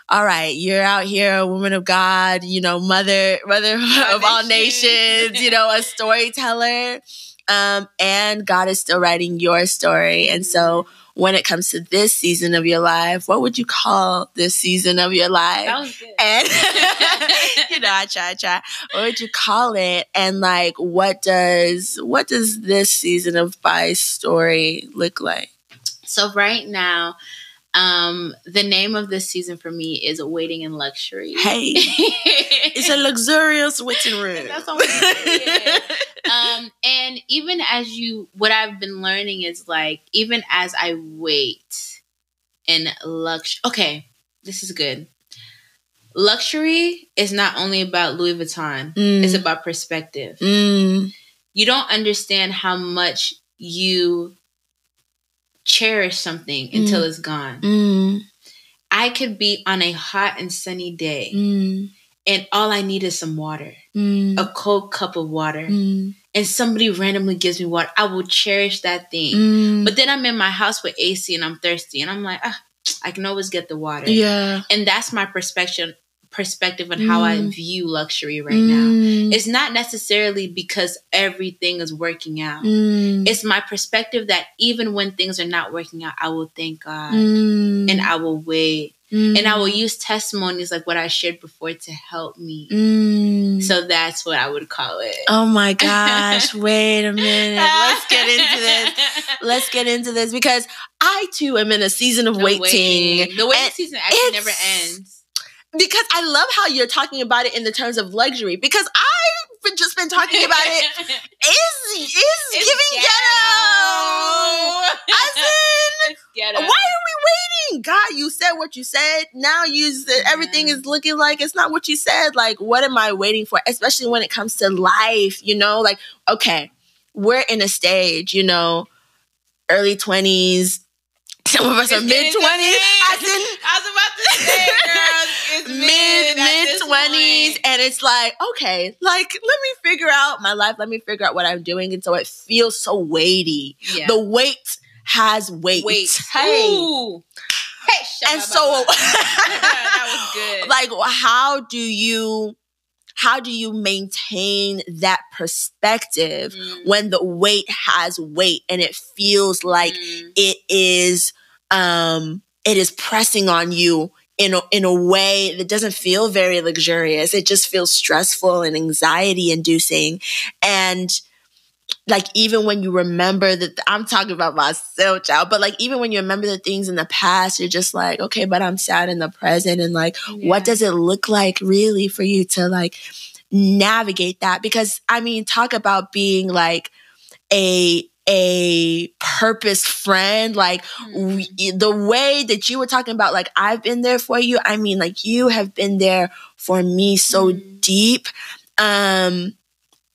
all right, you're out here, a woman of God, you know, mother, mother of all nations, you know, a storyteller. Um, and God is still writing your story. And so when it comes to this season of your life, what would you call this season of your life? That was good. and you know, I try, I try. What would you call it? And like, what does what does this season of my story look like? So right now, um, the name of this season for me is Waiting in Luxury. Hey, it's a luxurious waiting room. That's all yeah. um, and even as you, what I've been learning is like, even as I wait in luxury. okay, this is good. Luxury is not only about Louis Vuitton; Mm. it's about perspective. Mm, You don't understand how much you cherish something until it's gone. mm, I could be on a hot and sunny day, mm, and all I need is some water, mm, a cold cup of water, mm, and somebody randomly gives me water. I will cherish that thing. mm. But then I'm in my house with AC and I'm thirsty, and I'm like, ah, I can always get the water. yeah, And that's my perspective perspective on how I Mm. view luxury right now. Mm, It's not necessarily because everything is working out. mm, It's my perspective that even when things are not working out, I will thank God mm, and I will wait mm, and I will use testimonies like what I shared before to help me. mm. So that's what I would call it. Oh my gosh, wait a minute. Let's get into this. Let's get into this because I too am in a season of The waiting. The waiting And season actually never ends. Because I love how you're talking about it in the terms of luxury. Because I've been, just been talking about it is is It's giving ghetto. As in, ghetto. why are we waiting? God, you said what you said. Now you said everything Yeah. is looking like it's not what you said. Like, what am I waiting for? Especially when it comes to life, you know? Like, okay, we're in a stage, you know, early 20s. Some of us It's are mid 20s. I I was about to say, girl, mid mid at mid this twenties, and it's like okay, like let me figure out my life. Let me figure out what I'm doing, and so it feels so weighty. Yeah. The weight has weight. Wait. Hey. Ooh. Hey, and so that was good. like how do you how do you maintain that perspective Mm, when the weight has weight and it feels like mm, it is um it is pressing on you in a, in a way that doesn't feel very luxurious it just feels stressful and anxiety inducing and like even when you remember that I'm talking about myself, child, but like even when you remember the things in the past, you're just like, okay, but I'm sad in the present. And like, what does it look like really for you to like navigate that? Because I mean, talk about being like a a purpose friend like we, the way that you were talking about like i've been there for you i mean like you have been there for me so Mm. deep um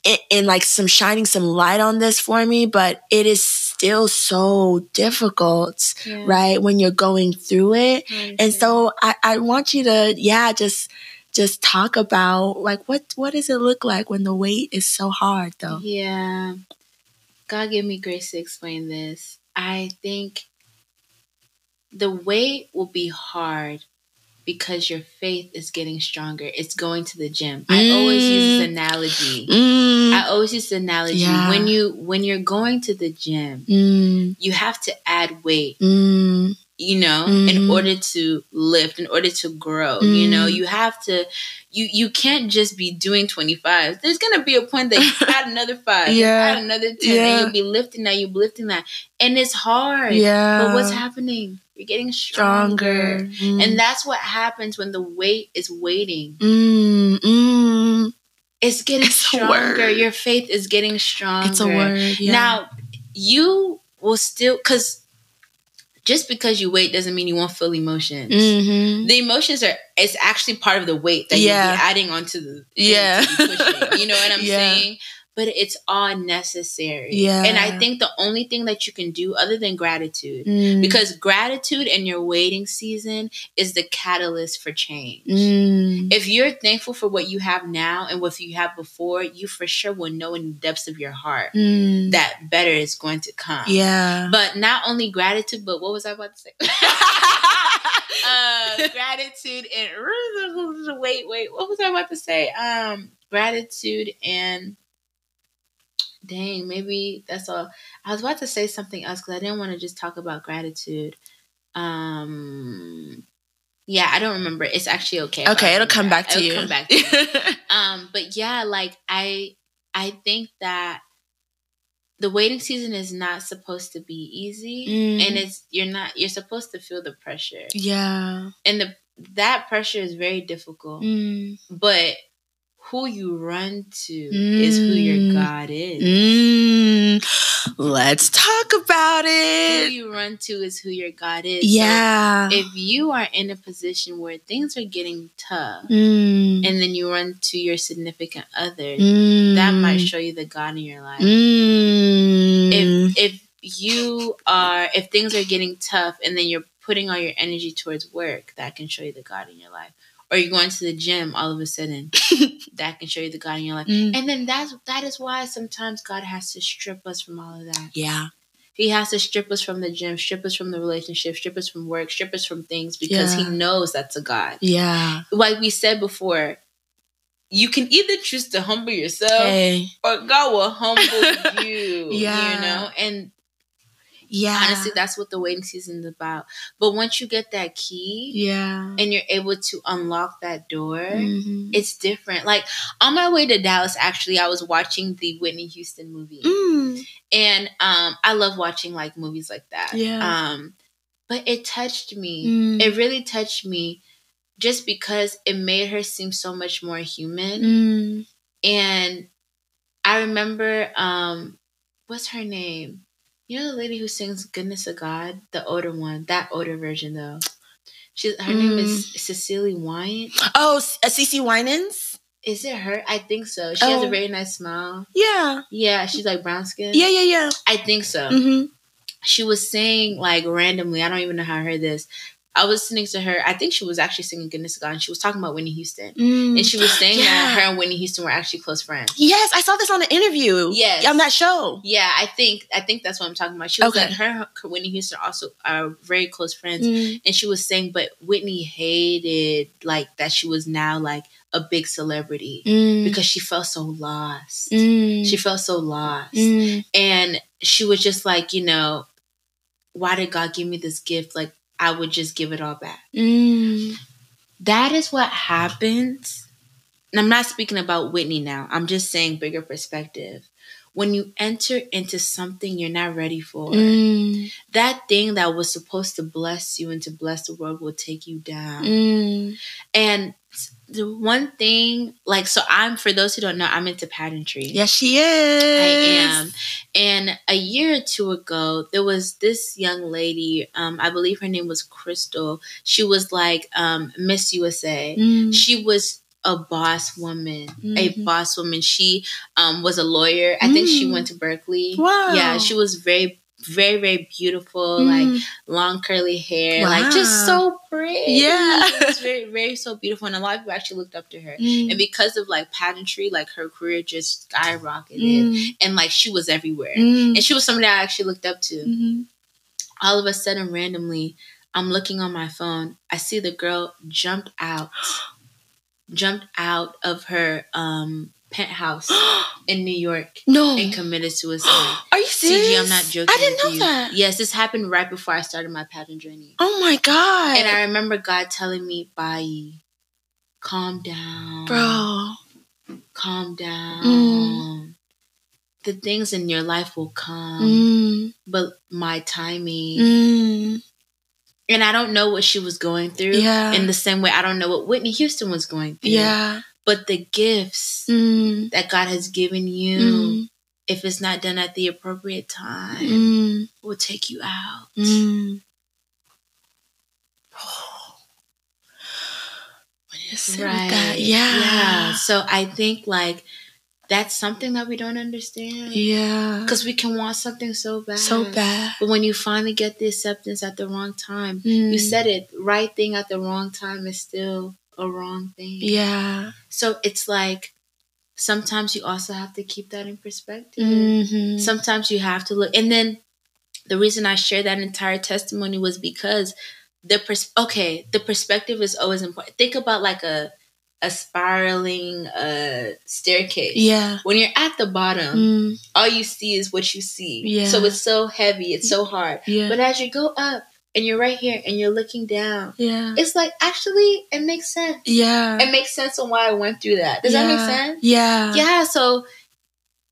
in, in like some shining some light on this for me, but it is still so difficult, Yeah. right? When you're going through it. And so I, I want you to, yeah, just just talk about like what what does it look like when the weight is so hard though? Yeah. God give me grace to explain this. I think the weight will be hard because your faith is getting stronger. It's going to the gym. I always use this analogy. Mm, I always use the analogy Yeah. when you when you're going to the gym, mm, you have to add weight, mm, you know, in Mhm. order to lift, in order to grow. You know, Mm. you have to you you can't just be doing 25. There's gonna be a point that you add another five, Yeah. add another 10, Yeah. and you'll be lifting that, you'll be lifting that. And it's hard. yeah. But what's happening? You're getting stronger. stronger? Mm. And that's what happens when the weight is waiting. mm, mm, It's getting It's stronger. Your faith is getting stronger. it's a word. Yeah. Now, you will still because just because you wait doesn't mean you won't feel emotions. Mhm. The emotions are it's actually part of the weight that Yeah. you'll be adding onto the Yeah. You know what I'm Yeah. saying? But it's all necessary. Yeah. And I think the only thing that you can do other than gratitude, Mm, because gratitude in your waiting season is the catalyst for change. mm, If you're thankful for what you have now and what you have before, you for sure will know in the depths of your heart mm. that better is going to come. yeah. But not only gratitude, but what was I about to say? uh, gratitude and wait, wait, what was I about to say? Um, gratitude and dang, maybe that's all. I was about to say something else because I didn't want to just talk about gratitude. Um, yeah, I don't remember. It's actually okay. okay, it'll come back to It'll you. Come back to me. um but yeah like i i think that the waiting season is not supposed to be easy Mm. and it's you're not you're supposed to feel the pressure yeah. and the that pressure is very difficult Mm. but who you run to is who your Mm. god is Mm. Let's talk about it. who you run to is who your god is So Yeah. if you are in a position where things are getting tough Mm. and then you run to your significant other Mm. that might show you the god in your life Mm. if if you are if things are getting tough and then you're putting all your energy towards work that can show you the god in your life or you're going to the gym all of a sudden that can show you the god in your life Mm. and then that's that is why sometimes god has to strip us from all of that yeah. he has to strip us from the gym strip us from the relationship strip us from work strip us from things because Yeah. he knows that's a god Yeah. like we said before you can either choose to humble yourself Hey. or god will humble you Yeah. you know and Yeah. honestly that's what the waiting season is about but once you get that key yeah. and you're able to unlock that door Mhm. it's different like on my way to dallas actually i was watching the whitney houston movie Mm. and um i love watching like movies like that Yeah. um but it touched me Mm. it really touched me just because it made her seem so much more human Mm. and i remember um what's her name you know the lady who sings goodness of god the older one that older version though she's her name is cecily wine Oh, uh, Cece Winans? is it her i think so she has Oh. a very nice smile Yeah. yeah she's like brown skin Yeah, yeah, yeah. i think so Mm-hmm. she was saying like randomly i don't even know how i heard this i was listening to her i think she was actually singing goodness of god and she was talking about whitney houston Mm. and she was saying that Yeah. her and whitney houston were actually close friends Yes, I saw this on an interview. Yes. On that show. Yeah, I think I think that's what I'm talking about. She was Okay. like her, her Whitney Houston also are very close friends, Mm. and she was saying, but Whitney hated like that she was now like a big celebrity Mm. because she felt so lost. Mm. She felt so lost, Mm. and she was just like, you know, why did God give me this gift? Like I would just give it all back. Mm. That is what happens. And I'm not speaking about Whitney now. I'm just saying bigger perspective. When you enter into something you're not ready for, Mm. that thing that was supposed to bless you and to bless the world will take you down. Mm. And the one thing, like, so I'm, for those who don't know, I'm into pageantry. Yes, she is. I am. And a year or two ago, there was this young lady, um, I believe her name was Crystal. She was like um, Miss USA. Mm. She was a boss woman, Mm-hmm. a boss woman. She um, was a lawyer. I think she Mm. went to Berkeley. Wow. Yeah, she was very, very, very beautiful. Mm. Like long curly hair, like just so pretty. Yeah. it was very, very so beautiful, and a lot of people actually looked up to her. Mm. And because of like pageantry, like her career just skyrocketed, Mm. and like she was everywhere. Mm. And she was somebody I actually looked up to. Mhm. All of a sudden, randomly, I'm looking on my phone. I see the girl jump out, jumped out of her um, penthouse in New York no. and committed suicide. Are you serious? Siji, I'm not joking. I didn't know you. that. Yes, this happened right before I started my pageant journey. Oh my god. And I remember God telling me, Bai, calm down. bro. Calm down. Mm. The things in your life will come, Mm. but my timing. Mm. And I don't know what she was going through. Yeah. In the same way, I don't know what Whitney Houston was going through. Yeah. But the gifts Mm. that God has given you, Mm. if it's not done at the appropriate time, Mm. will take you out. Mm. When you sit with that, yeah. Yeah. So I think like that's something that we don't understand. Yeah. Because we can want something so bad. So bad. But when you finally get the acceptance at the wrong time, Mm. you said it, right thing at the wrong time is still a wrong thing. Yeah. So it's like sometimes you also have to keep that in perspective. Mm-hmm. Sometimes you have to look. And then the reason I shared that entire testimony was because the pers- okay, the perspective is always important. Think about like a a spiraling uh staircase. yeah. When you're at the bottom, Mm. all you see is what you see. Yeah. So it's so heavy, it's so hard. Yeah. But as you go up and you're right here and you're looking down, yeah. it's like actually it makes sense. Yeah. It makes sense on why I went through that. Does that make sense? Yeah. Yeah, so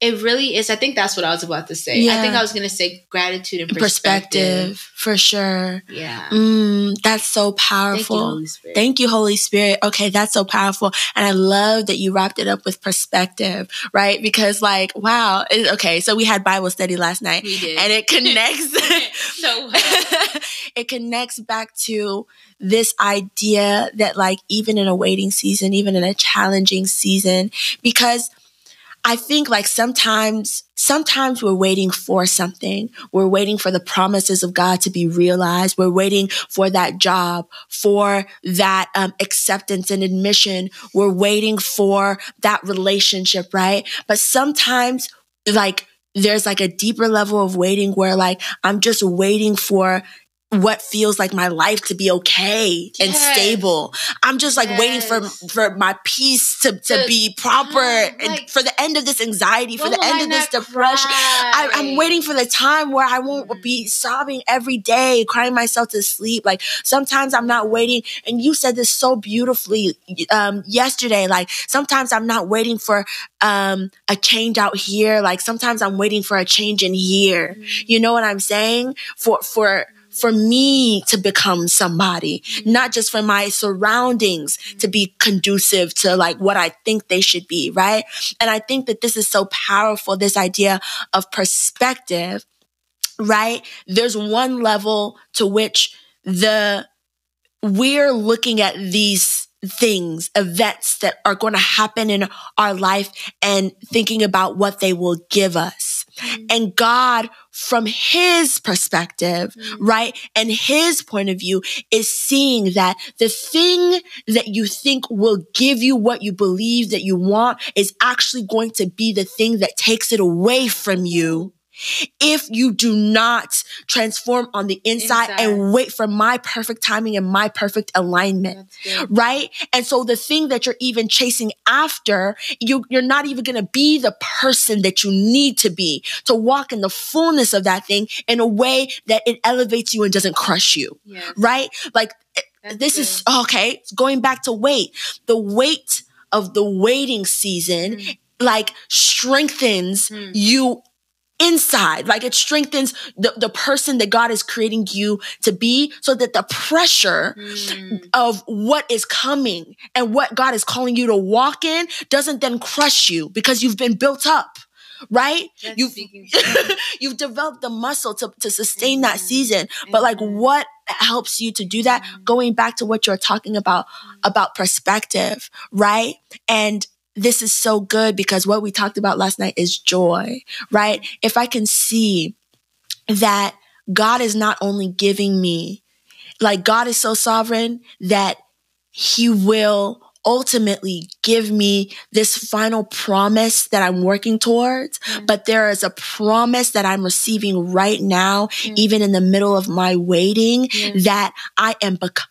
it really is. I think that's what I was about to say. Yeah. I think I was going to say gratitude and Perspective, perspective. for sure. Yeah. Mm, that's so Thank powerful. you, Holy Spirit. Thank you, Holy Spirit. Okay, that's so powerful. And I love that you wrapped it up with perspective, right? Because, like, wow. It- okay, so we had Bible study last night, we did. and it connects. so it connects back to this idea that, like, even in a waiting season, even in a challenging season, because I think like sometimes, sometimes we're waiting for something. We're waiting for the promises of God to be realized. We're waiting for that job, for that um, acceptance and admission. We're waiting for that relationship, right? But sometimes like there's like a deeper level of waiting where like I'm just waiting for what feels like my life to be okay and stable. I'm just like waiting for for my peace to, to To- be proper Ah, and for the end of this anxiety, for the end I of this depression. I, I'm waiting for the time where I won't Mhm. be sobbing every day, crying myself to sleep. Like sometimes I'm not waiting, and you said this so beautifully um, yesterday. Like sometimes I'm not waiting for um, a change out here. Like sometimes I'm waiting for a change in here. Mhm. You know what I'm saying? For for for me to become somebody, mm-hmm. not just for my surroundings mm-hmm. to be conducive to like what I think they should be, right? And I think that this is so powerful, this idea of perspective, right? There's one level to which the we're looking at these things, events that are going to happen in our life and thinking about what they will give us. Mhm. And God, from his perspective, Mhm. right? And his point of view is seeing that the thing that you think will give you what you believe that you want is actually going to be the thing that takes it away from you. If you do not transform on the inside, Inside. and wait for my perfect timing and my perfect alignment right? And so the thing that you're even chasing after, you you're not even going to be the person that you need to be to walk in the fullness of that thing in a way that it elevates you and doesn't crush you, Yes. right? Like That's this good. is okay, going back to weight. The weight of the waiting season Mm. like strengthens Mm. you inside like it strengthens the, the person that god is creating you to be so that the pressure Mm. of what is coming and what God is calling you to walk in doesn't then crush you because you've been built up. right? That's You've, you've developed the muscle to, to sustain that Mhm. season. But like what helps you to do that? Mhm. Going back to what you're talking about, about perspective, right? And this is so good because what we talked about last night is joy, right? If I can see that God is not only giving me, like God is so sovereign that he will ultimately give me this final promise that I'm working towards, Yeah. but there is a promise that I'm receiving right now, Yeah. even in the middle of my waiting, Yeah. that I am becoming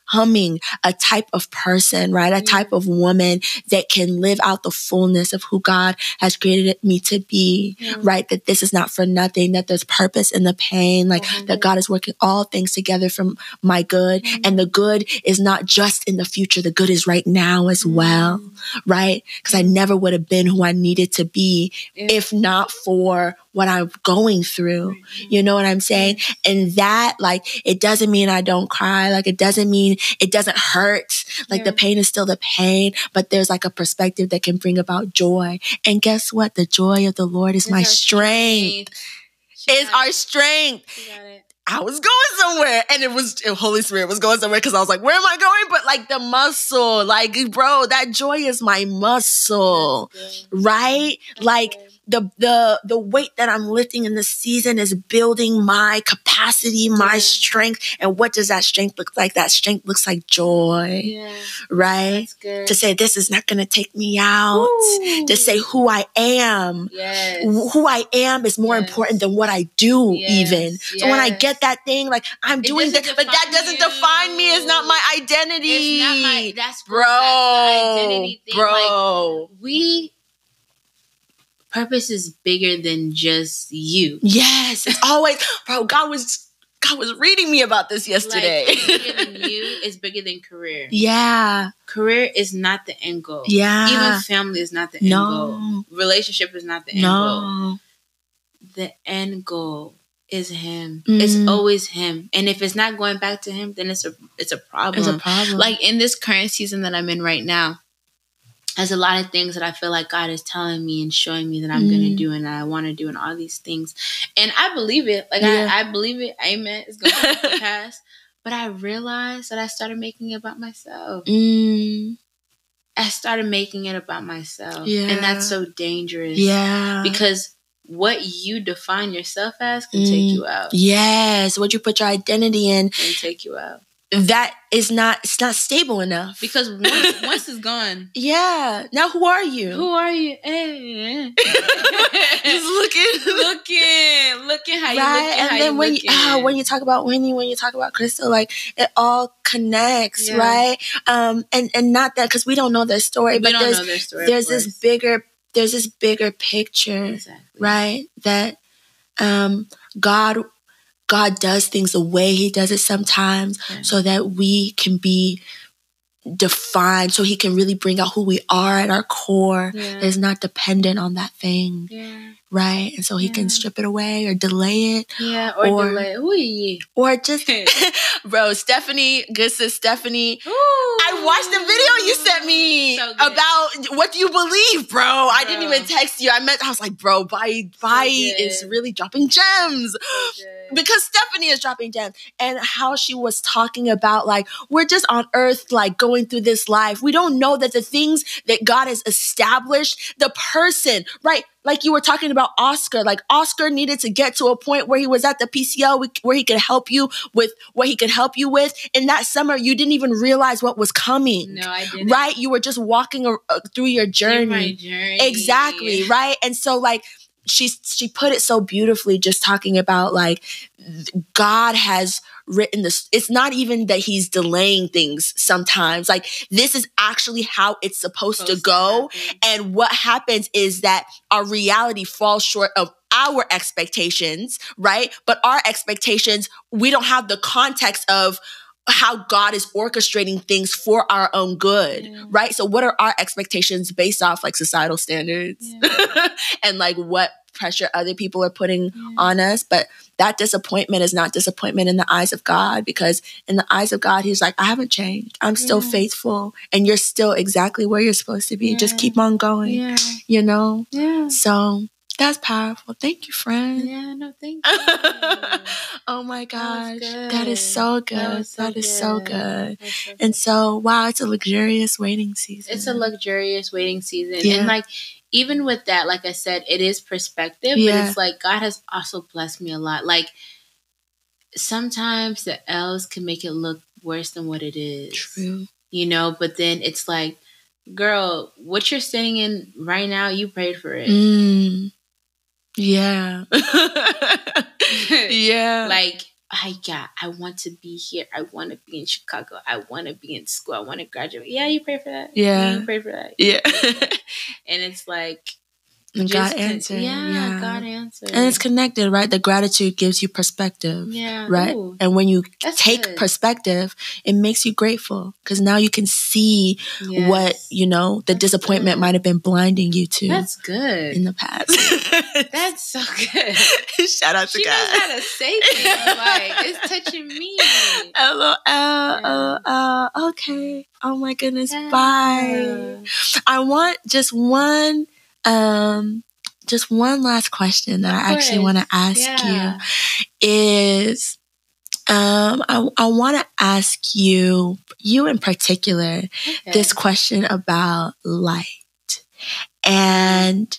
a type of person, right? A mm. type of woman that can live out the fullness of who God has created me to be, Yeah. right? That this is not for nothing, that there's purpose in the pain, like Mhm. that God is working all things together for my good. Mhm. And the good is not just in the future, the good is right now as mm. well, right? Because I never would have been who I needed to be Yeah. if not for what I'm going through. Mm-hmm. You know what I'm saying? And that, like, it doesn't mean I don't cry. Like, it doesn't mean it doesn't hurt. Like, the pain is still the pain, but there's like a perspective that can bring about joy. And guess what? The joy of the Lord is It's my strength. Is our strength. It. I was going somewhere and it was Holy Spirit was going somewhere because I was like, where am I going? But like the muscle, like, bro, that joy is my muscle, right? That's Like, good. The the the weight that I'm lifting in this season is building my capacity, my Yeah. strength. And what does that strength look like? That strength looks like joy, yeah, right? To say this is not gonna take me out. Ooh. To say who I am. yes, Who I am is more Yes. important than what I do, Yes, even. So when I get that thing, like I'm doing that, but that doesn't define me. It's not my identity. It's not my. That's bro, That's identity thing. Like, bro. we purpose is bigger than just you. Yes, it's always, bro. God was God was reading me about this yesterday. Like, it's bigger than you is bigger than career. yeah, Career is not the end goal. yeah. Even family is not the end goal. no, Relationship is not the end goal. no. The end goal is him. It's Mm. always him. And if it's not going back to him, then it's a it's a problem. It's a problem. like in this current season that I'm in right now, there's a lot of things that I feel like God is telling me and showing me that I'm Mm. gonna do and that I want to do and all these things. And I believe it. Like Yeah. I, I believe it. Amen. It's gonna come to pass. But I realized that I started making it about myself. Mm, I started making it about myself. Yeah. And that's so dangerous. yeah. Because what you define yourself as can Mm. take you out. yes, what you put your identity in, Can take you out. That is not. It's not stable enough. Because once once it's gone, yeah. Now who are you? who are you? Eh. Just looking. looking, looking how you right and how then you when looking. you ah, when you talk about Whitney, when you talk about Crystal, like it all connects, Yeah. right? Um, and and not that because we don't know their story, we but there's their story. there's this bigger there's this bigger picture, exactly. right? That um God God does things the way He does it sometimes, Yeah. so that we can be defined, so He can really bring out who we are at our core. Yeah. Is not dependent on that thing, yeah, right? And so He Yeah. can strip it away or delay it yeah, or, Or- delay. Ooh, or just bro stephanie good sis stephanie. I watched the video you sent me So about what do you believe bro? I didn't even text you. I meant i was like bro bye Bai is really dropping gems. Because stephanie is dropping gems. And how she was talking about like we're just on earth like going through this life. We don't know that the things that god has established the person right like you were talking about oscar like oscar needed to get to a point where he was at the PCL where he could help you with what he could help you with. In that summer you didn't even realize what was coming. No, I didn't. right? You were just walking uh, through your Through journey my journey. exactly right? And so like she she put it so beautifully just talking about like god has written this it's not even that he's delaying things sometimes like this is actually how it's supposed, to go happen. and what happens is that our reality falls short of our expectations right but our expectations we don't have the context of how God is orchestrating things for our own good, Yeah. right? So, what are our expectations based off like societal standards and like what pressure other people are putting Yeah. on us? But that disappointment is not disappointment in the eyes of God because in the eyes of God, He's like, I haven't changed. I'm still Yeah. faithful and you're still exactly where you're supposed to be. Just keep on going, Yeah, you know? yeah. So, That's powerful. Thank you, friend. Yeah, no, thank you. oh my gosh. good. That is so good. That That was so so good. good. So And so, wow, it's a luxurious waiting season. it's a luxurious waiting season Yeah. and like even with that like i said it is perspective Yeah. but it's like god has also blessed me a lot like sometimes the l's can make it look worse than what it is True. you know but then it's like girl what you're sitting in right now you prayed for it Mm. Yeah. yeah. like I yeah, I want to be here. I want to be in Chicago. I want to be in school. I want to graduate. Yeah, you pray for that. Yeah. you pray for that. yeah. And it's like and God answered. Yeah, Yeah. God answered. And it's connected, right? The gratitude gives you perspective. yeah, Right. Ooh, And when you take good. perspective, it makes you grateful because now you can see what, you know, the That's disappointment might have been blinding you to That's good. in the past. That's so good. Shout out to She knows God. how to say things like it's touching me. LOL. LOL. Okay. Oh my goodness. Yeah. Bye. I want just one um just one last question that I actually want to ask Yeah. you is um I, I want to ask you you in particular Okay. this question about light and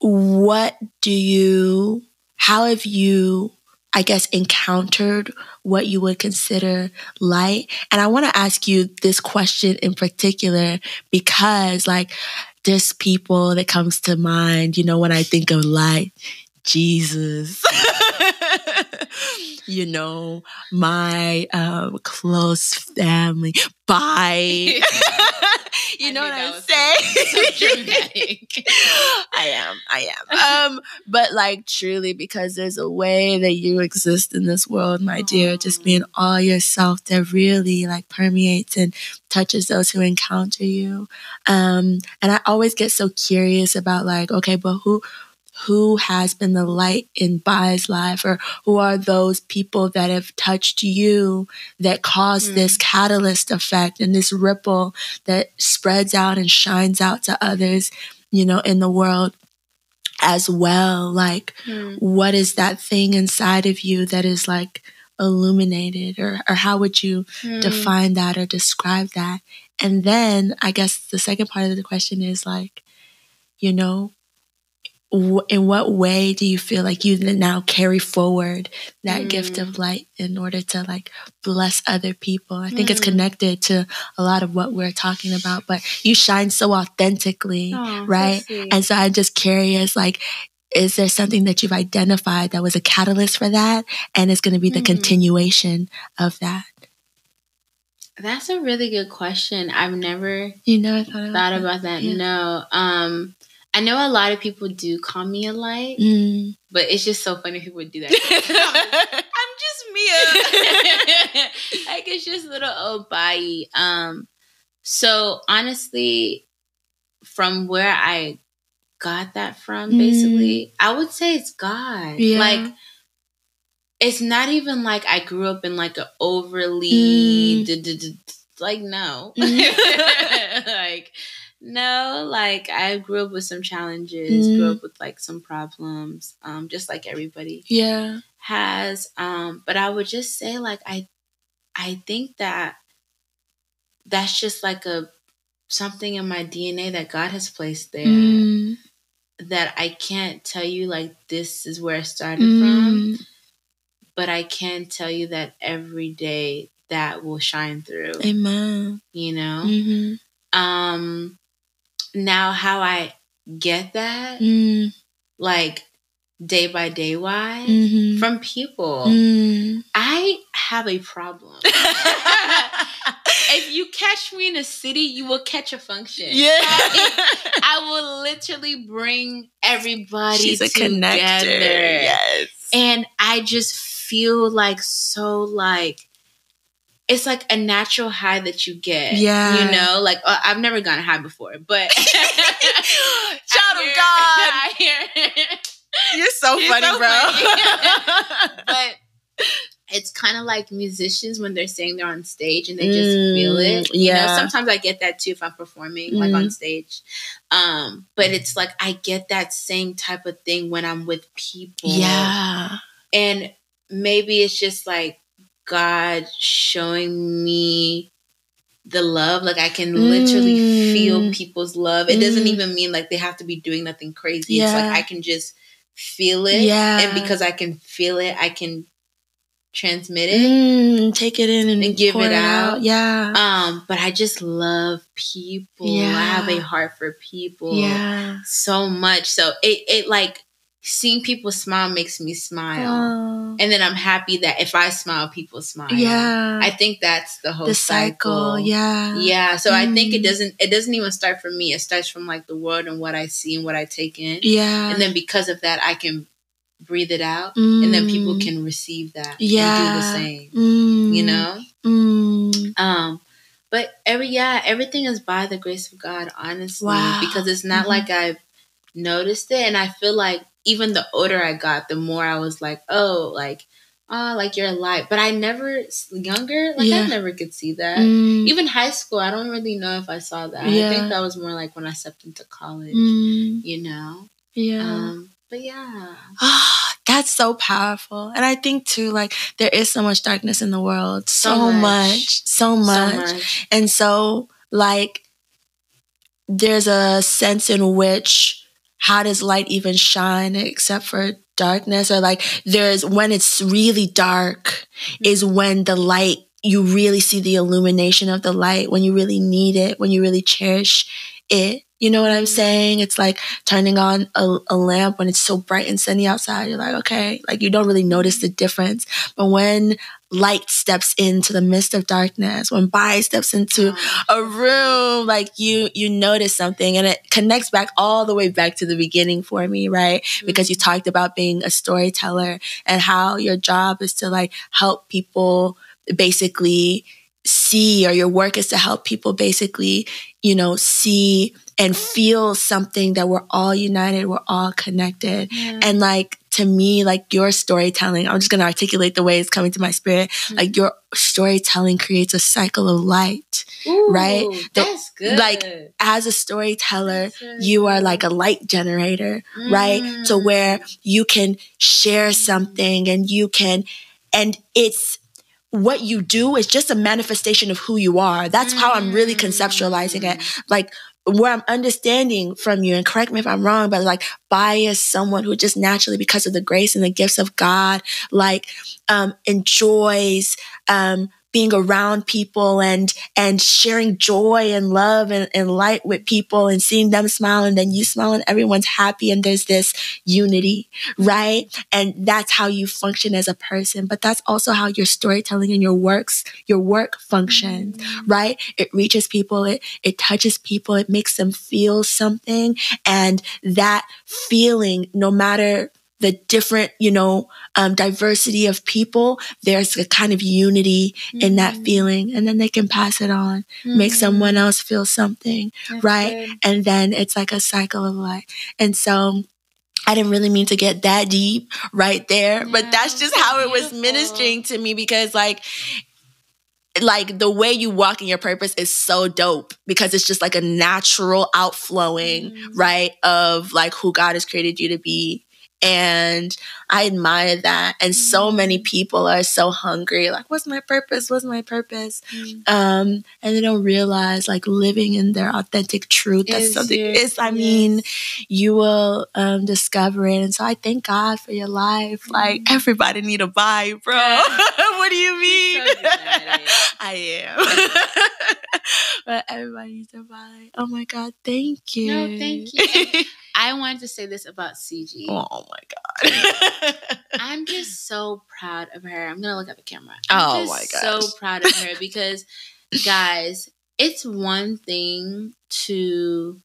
what do you how have you i guess encountered what you would consider light and i want to ask you this question in particular because like there's people that comes to mind you know when i think of light jesus you know my um close family Bai you I know what I'm saying? so. I am, I am. Um, but like truly, because there's a way that you exist in this world, my dear, just being all yourself that really like permeates and touches those who encounter you. Um, and I always get so curious about like, okay, but who who has been the light in Bai's life or who are those people that have touched you that cause Hmm. this catalyst effect and this ripple that spreads out and shines out to others, you know, in the world as well. Like, Hmm. what is that thing inside of you that is like illuminated, or, or how would you Hmm. define that or describe that? And then I guess the second part of the question is like, you know, in what way do you feel like you now carry forward that gift Mm. of light in order to like bless other people? I think it's Mm. connected to a lot of what we're talking about, but you shine so authentically, so right? sweet. And so I'm just curious, like, is there something that you've identified that was a catalyst for that? And it's going to be the Mm. continuation of that. That's a really good question. I've never You never thought about thought that? that. Yeah. No. Um I know a lot of people do call me a light, Mm. but it's just so funny people do that. I'm just Mia. like it's just little old Bai. Um so honestly, from where I got that from, Mm. basically, I would say it's God. Yeah. Like it's not even like I grew up in like an overly Mm. like no. Mm. like no, like I grew up with some challenges, Mm. grew up with like some problems, um, just like everybody yeah. has. Um, but I would just say like I I think that that's just like a something in my DNA that God has placed there Mm. that I can't tell you like this is where it started from Mm. but I can tell you that every day that will shine through, Amen. you know? hmm Um now how I get that Mm. like day by day wise Mhm. from people. Mm. I have a problem. if you catch me in a city, you will catch a function. yeah. I will literally bring everybody She's a together. connector. Yes. And I just feel like so like it's like a natural high that you get. Yeah. You know, like uh, I've never gone high before, but Child of God. You're so You're funny, so bro. funny. but it's kind of like musicians when they're saying they're on stage and they just mm, feel it. You yeah. know, sometimes I get that too if I'm performing mm. like on mm. stage. Um, but it's like I get that same type of thing when I'm with people. Yeah. And maybe it's just like God showing me the love. Like I can literally mm. feel people's love. It mm. doesn't even mean like they have to be doing nothing crazy. Yeah. It's like I can just feel it. Yeah. And because I can feel it, I can transmit it, mm, take it in and, and give it, it out. out. Yeah. Um, but I just love people. Yeah. I have a heart for people. Yeah. So much. So it it like seeing people smile makes me smile. Oh. And then I'm happy that if I smile, people smile. Yeah. I think that's the whole the cycle. cycle. Yeah. Yeah. So mm. I think it mm. doesn't it doesn't even start from me. It starts from like the world and what I see and what I take in. Yeah. And then because of that I can breathe it out mm. and then people mm. can receive that yeah. and do the same. Mm. You know? Mm. Um but every yeah, everything is by the grace of God, honestly. Wow. Because it's not mm-hmm. like I've noticed it and I feel like even the older I got, the more I was like, oh, like, oh, like you're alive. But I never, younger, like yeah. I never could see that. Mm. Even high school, I don't really know if I saw that. Yeah. I think that was more like when I stepped into college, mm. you know? Yeah. Um, but yeah. That's so powerful. And I think too, like, there is so much darkness in the world. So, so much. much. So much. So much. And so, like, there's a sense in which how does light even shine except for darkness? Or like there's when it's really dark mm-hmm. is when the light, you really see the illumination of the light, when you really need it, when you really cherish it. You know what I'm mm-hmm. saying? It's like turning on a, a, lamp when it's so bright and sunny outside. You're like, okay, like you don't really notice mm-hmm. the difference. But when light steps into the midst of darkness, when Bai steps into a room, like you, you notice something and it connects back all the way back to the beginning for me, right? Mm-hmm. Because you talked about being a storyteller and how your job is to like help people basically see or your work is to help people basically, you know, see and feel something that we're all united, we're all connected. Yeah. And like to me, like your storytelling, I'm just going to articulate the way it's coming to my spirit. Mm-hmm. Like your storytelling creates a cycle of light, Ooh, right? That, that's good. Like as a storyteller, you are like a light generator, mm. right? So where you can share something and you can, and it's, what you do is just a manifestation of who you are. That's how I'm really conceptualizing it. Mm. Like where I'm understanding from you, and correct me if I'm wrong, but like Bai's someone who just naturally, because of the grace and the gifts of God, like um, enjoys um, being around people and and sharing joy and love and, and light with people and seeing them smile and then you smile and everyone's happy and there's this unity, right? And that's how you function as a person. But that's also how your storytelling and your works, your work functions, mm-hmm. right? It reaches people, it it touches people, it makes them feel something. And that feeling, no matter the different, you know, um, diversity of people, there's a kind of unity mm-hmm. in that mm. feeling. And then they can pass it on, mm-hmm. make someone else feel something, That's right? Good. And then it's like a cycle of life. And so, I didn't really mean to get that deep right there, yeah, but that's just how it was ministering to me because like like the way you walk in your purpose is so dope because it's just like a natural outflowing, mm. right, of like who God has created you to be and I admire that. And so many mm. people are so hungry, like, what's my purpose? What's my purpose? Mm. Um, and they don't realize like living in their authentic truth. That's is something is, I yes. mean, you will um, discover it. And so I thank God for your life. Mm. Like everybody need a vibe, bro. what do you mean? So I am. but everybody needs a vibe. Oh my God, thank you. No, thank you. I wanted to say this about Siji. Oh my god. I'm just so proud of her. I'm gonna look at the camera. I'm oh my god. So proud of her because guys, it's one thing to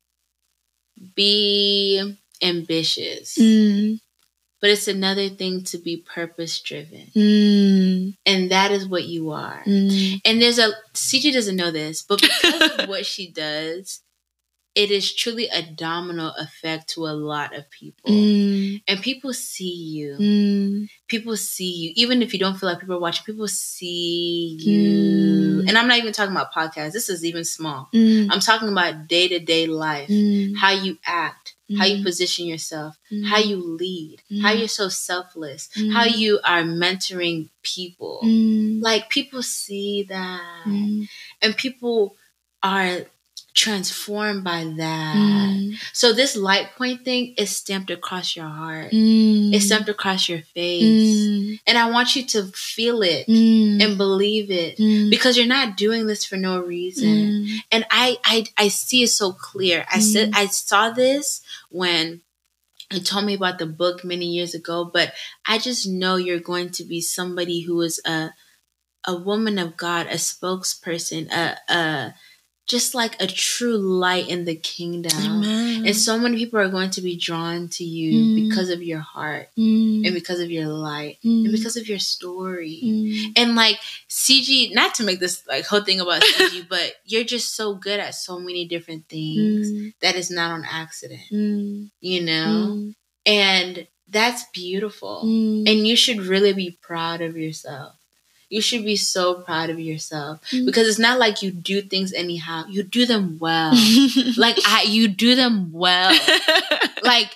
be ambitious. Mm. But it's another thing to be purpose driven. Mm. And that is what you are. Mm. And there's a Siji doesn't know this, but because of what she does, it is truly a domino effect to a lot of people. Mm. And people see you. Mm. People see you, even if you don't feel like people are watching. People see you, Mm. and I'm not even talking about podcasts. This is even small. Mm. I'm talking about day to day life, Mm. how you act, how you Mm. position yourself, how you lead, how you're so selfless, how you are mentoring people. Like people see that, and people are transformed by that. Mm. So this light point thing is stamped across your heart. Mm. It's stamped across your face. Mm. And I want you to feel it Mm. and believe it Mm. because you're not doing this for no reason. Mm. And I I I see it so clear. I said I saw this when you told me about the book many years ago, but I just know you're going to be somebody who is a a woman of God, a spokesperson, a a just like a true light in the kingdom. Amen. And so many people are going to be drawn to you Mm. because of your heart Mm. and because of your light Mm. and because of your story. Mm. And like Siji, not to make this like whole thing about Siji, but you're just so good at so many different things Mm. that is not on accident, Mm. you know? And that's beautiful. And you should really be proud of yourself. You should be so proud of yourself Mm. because it's not like you do things anyhow. You do them well. like I you do them well. Like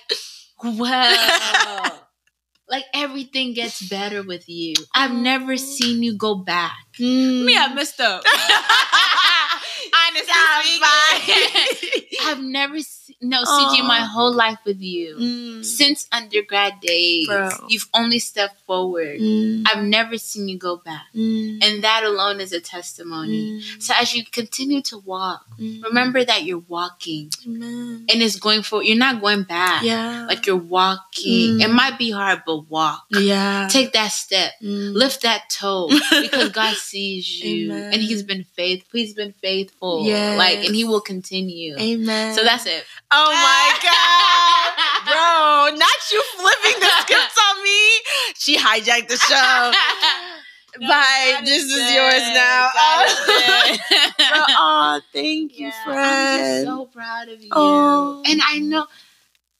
well. like everything gets better with you. I've never seen you go back. Mm. Me, I messed up. I've never seen no Siji my whole life with you. Mm. Since undergrad days, Bro. you've only stepped forward. Mm. I've never seen you go back. Mm. And that alone is a testimony. Mm. So as you continue to walk, Mm. remember that you're walking and it's going forward. You're not going back. Yeah. Like you're walking. Mm. It might be hard, but walk. yeah. Take that step. Lift that toe because God sees you Amen. and He's been faithful. He's been faithful. Yes. Like, and He will continue. Amen. So that's it. Oh my god, bro! Not you flipping the script on me. She hijacked the show. Bye. This is yours now. Oh. Bro, oh, thank you, Yeah, I'm friend. just so proud of you. Oh. And I know,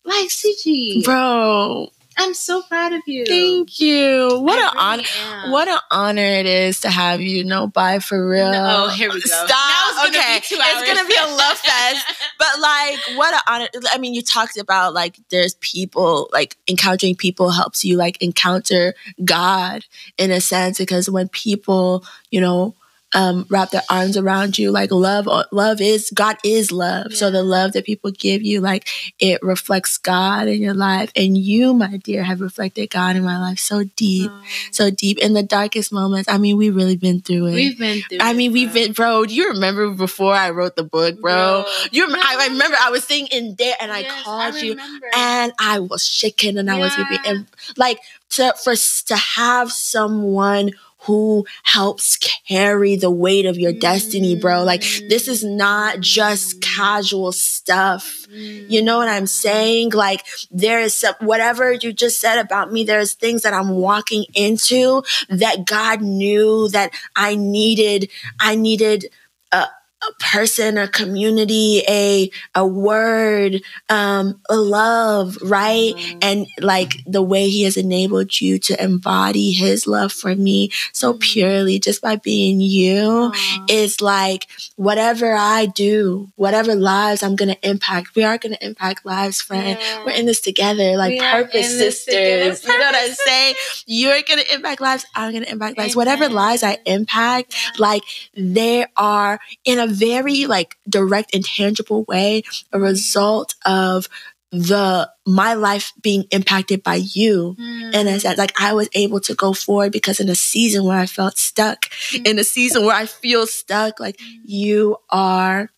like Siji, bro, I'm so proud of you. thank you. What I an honor. am. What an honor it is to have you. No, bye for real. No, oh, here we go. Stop. Now it's gonna okay, it's gonna be a love fest. But like, what an honor! I mean, you talked about like there's people like encountering people helps you like encounter God in a sense because when people you know um, wrap their arms around you, like love, love is God is love. So the love that people give you, like it reflects God in your life, and you, my dear, have reflected God in my life so deep, Oh. so deep in the darkest moments. I mean, we've really been through it. We've been through. I mean, it, we've been, bro. Do you remember before I wrote the book, bro? You, rem- I, I remember I was sitting in there and I Yes, called you, and I was shaking and I was weeping, and like to for to have someone who helps carry the weight of your destiny, bro. Like mm. this is not just casual stuff. You know what I'm saying? Like there is some whatever you just said about me, there's things that I'm walking into that God knew that I needed, I needed a, a person, a community, a a word, um, a love, right? Mhm. And like the way he has enabled you to embody his love for me so Mhm. purely just by being you is like whatever I do, whatever lives I'm gonna impact, we are gonna impact lives, friend. Yeah. We're in this together, like We purpose sisters. You know what I'm saying? You're gonna impact lives, I'm gonna impact lives. Amen. Whatever lives I impact, like they are in a very like direct and tangible way a result of the my life being impacted by you Mm. in a sense like i was able to go forward because in a season where i felt stuck Mm. in a season where i feel stuck like you are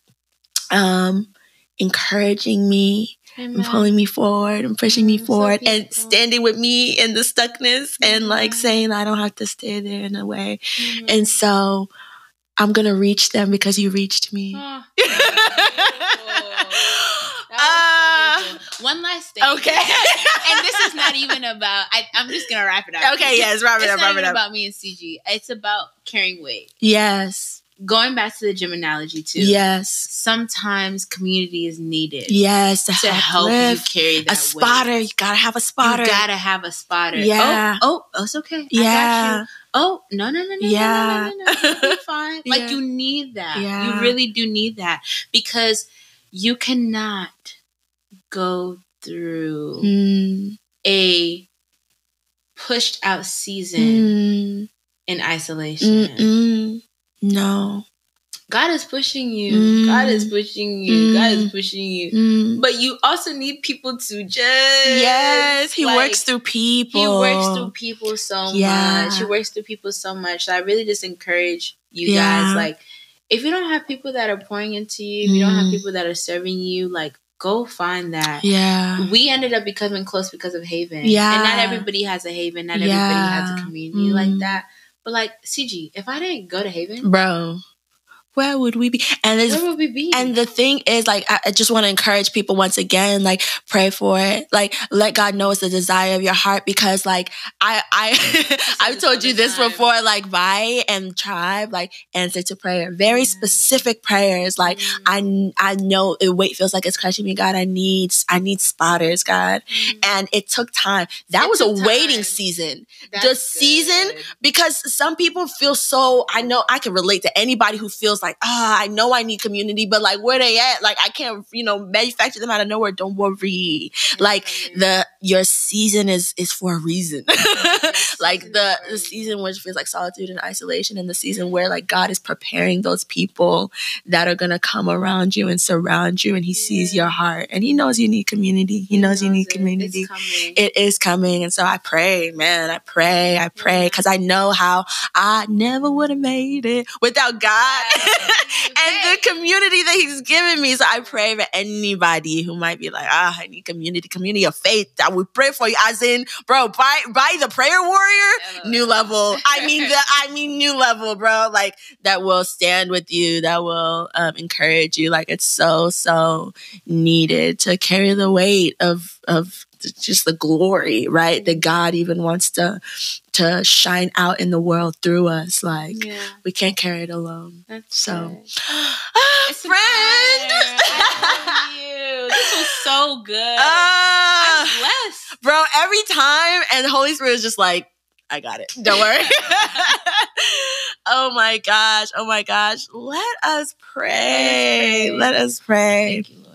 um encouraging me and Amen. pulling me forward and pushing me Mm, so forward and standing with me in the stuckness and like saying i don't have to stay there in a way Mhm. and so i'm gonna reach them because you reached me was so beautiful. One last thing. Uh, okay and this is not even about. I, I'm just gonna wrap it up. okay yes wrap it It's up not wrap it up about me and Siji. It's about carrying weight. yes going back to the gym analogy too. Yes. Sometimes community is needed. Yes. To, To help lift. you carry that weight. A spotter. weight. You gotta have a spotter. You gotta have a spotter. Yeah. Oh, oh, it's okay. I got yeah. Oh, no, no, no, no, Yeah. no, no, no, no. Fine. Yeah. Like you need that. Yeah. You really do need that because you cannot go through Mm, a pushed out season mm, in isolation. mm, mm. No. God is pushing you. Mm. God is pushing you. God is Mm. pushing you. Mm. But you also need people to just Yes, he like, works through people. He works through people so Yeah. much. He works through people so much. So I really just encourage you Yeah. guys, like, if you don't have people that are pouring into you, if you don't have Mm. people that are serving you, like, go find that. Yeah. We ended up becoming close because of Haven. Yeah. And not everybody has a Haven. Not everybody has a community Mm. like that. But like Siji, if I didn't go to Haven, Bro, where would we be? And it's where would we be? And the thing is, like, I, just want to encourage people once again, like, pray for it. Like, let God know it's the desire of your heart because, like, I, I, I've told you this time. before, like, Vi and Tribe, like, answer to prayer. Very Yeah. specific prayers. Like, Mm. I, I know the weight feels like it's crushing me. God, I need, I need spotters, God. Mm. And it took time. That It was a waiting time. season That's the season because some people feel so i know i can relate to anybody who feels like ah i know i need community but like where they at? Like i can't you know manufacture them out of nowhere. Don't worry. Like the your season is is for a reason. Like the is for a the season which feels like solitude and isolation and the season where like god is preparing those people that are gonna come around you and surround you and he sees your heart and he knows you need community. He knows you need it. community. it is coming. And so I pray, man, I pray, I pray, because I know how I never would have made it without God and the community that He's given me. So I pray for anybody who might be like, ah, I need community, community of faith. I would pray for you. As in, bro, by by the prayer warrior, new level. I mean the I mean new level, bro. Like that will stand with you, that will um, encourage you. Like it's so so needed to carry the weight of of just the glory, right? That God even wants to to shine out in the world through us. Like yeah, we can't carry it alone. that's So, ah, friend. I love you. This was so good. Ah, I'm blessed. bro, every time, and the Holy Spirit is just like, I got it. Don't worry. oh my gosh. Oh my gosh. Let us pray. Let us pray. Thank you, Lord.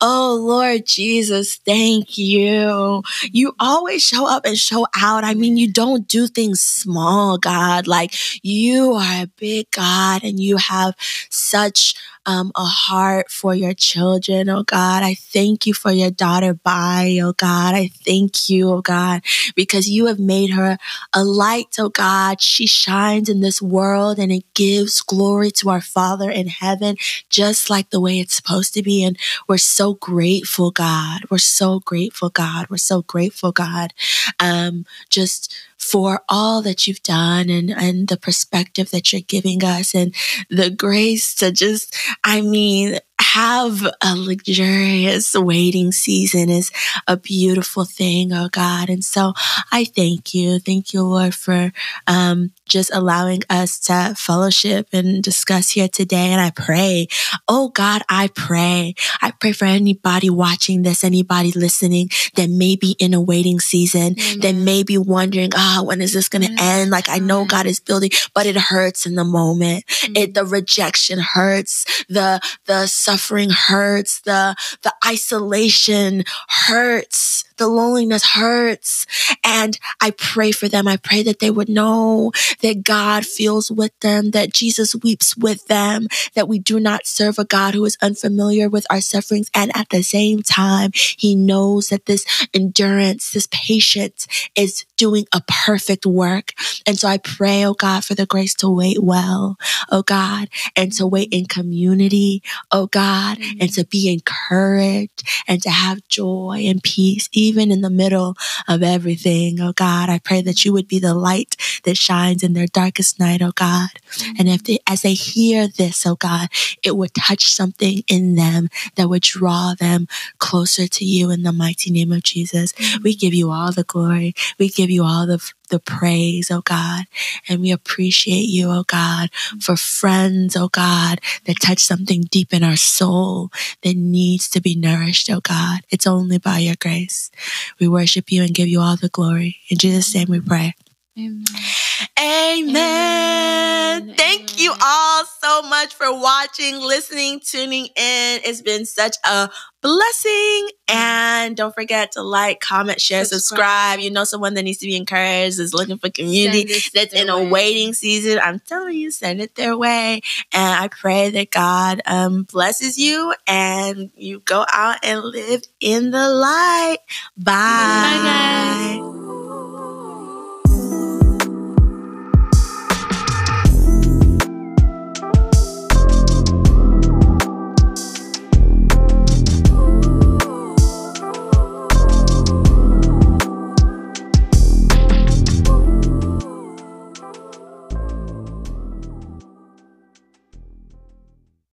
Oh Lord Jesus, thank you. You always show up and show out. I mean, you don't do things small, God. Like you are a big God and you have such um, a heart for your children, oh God. I thank you for your daughter, Bai, oh God. I thank you, oh God, because you have made her a light, oh God. She shines in this world and it gives glory to our Father in heaven, just like the way it's supposed to be. And we're so grateful, God. We're so grateful, God. We're so grateful, God. Um, just for all that you've done and, and the perspective that you're giving us and the grace to just, I mean, have a luxurious waiting season is a beautiful thing, oh God. And so I thank you. Thank you, Lord, for um, just allowing us to fellowship and discuss here today. And I pray, oh God, I pray. I pray for anybody watching this, anybody listening that may be in a waiting season, that may be wondering, ah, when is this going to end? Like I know? God is building, but it hurts in the moment. It, the rejection hurts, the, the suffering hurts, the, the isolation hurts, the loneliness hurts. And I pray for them. I pray that they would know that God feels with them, that Jesus weeps with them, that we do not serve a God who is unfamiliar with our sufferings. And at the same time, he knows that this endurance, this patience is doing a perfect work. And so I pray, oh God, for the grace to wait well, oh God, and to wait in community, oh God, and mm-hmm. to be encouraged and to have joy and peace, even in the middle of everything, oh God. I pray that you would be the light that shines in their darkest night, oh God. Mm-hmm. And if they, as they hear this, oh God, it would touch something in them that would draw them closer to you in the mighty name of Jesus. Mm-hmm. We give you all the glory. We give you all the the praise, oh God. And we appreciate you, oh God, for friends, oh God, that touch something deep in our soul that needs to be nourished, oh God. It's only by your grace. We worship you and give you all the glory. In Jesus' name we pray. Amen. Amen. Amen. Thank you all so much for watching, listening, tuning in. It's been such a blessing. And don't forget to like, comment, share, subscribe. Subscribe. You know someone that needs to be encouraged, is looking for community, that's in their a waiting season. I'm telling you, send it their way. And I pray that God um, blesses you and you go out and live in the light. Bye. Bye, guys.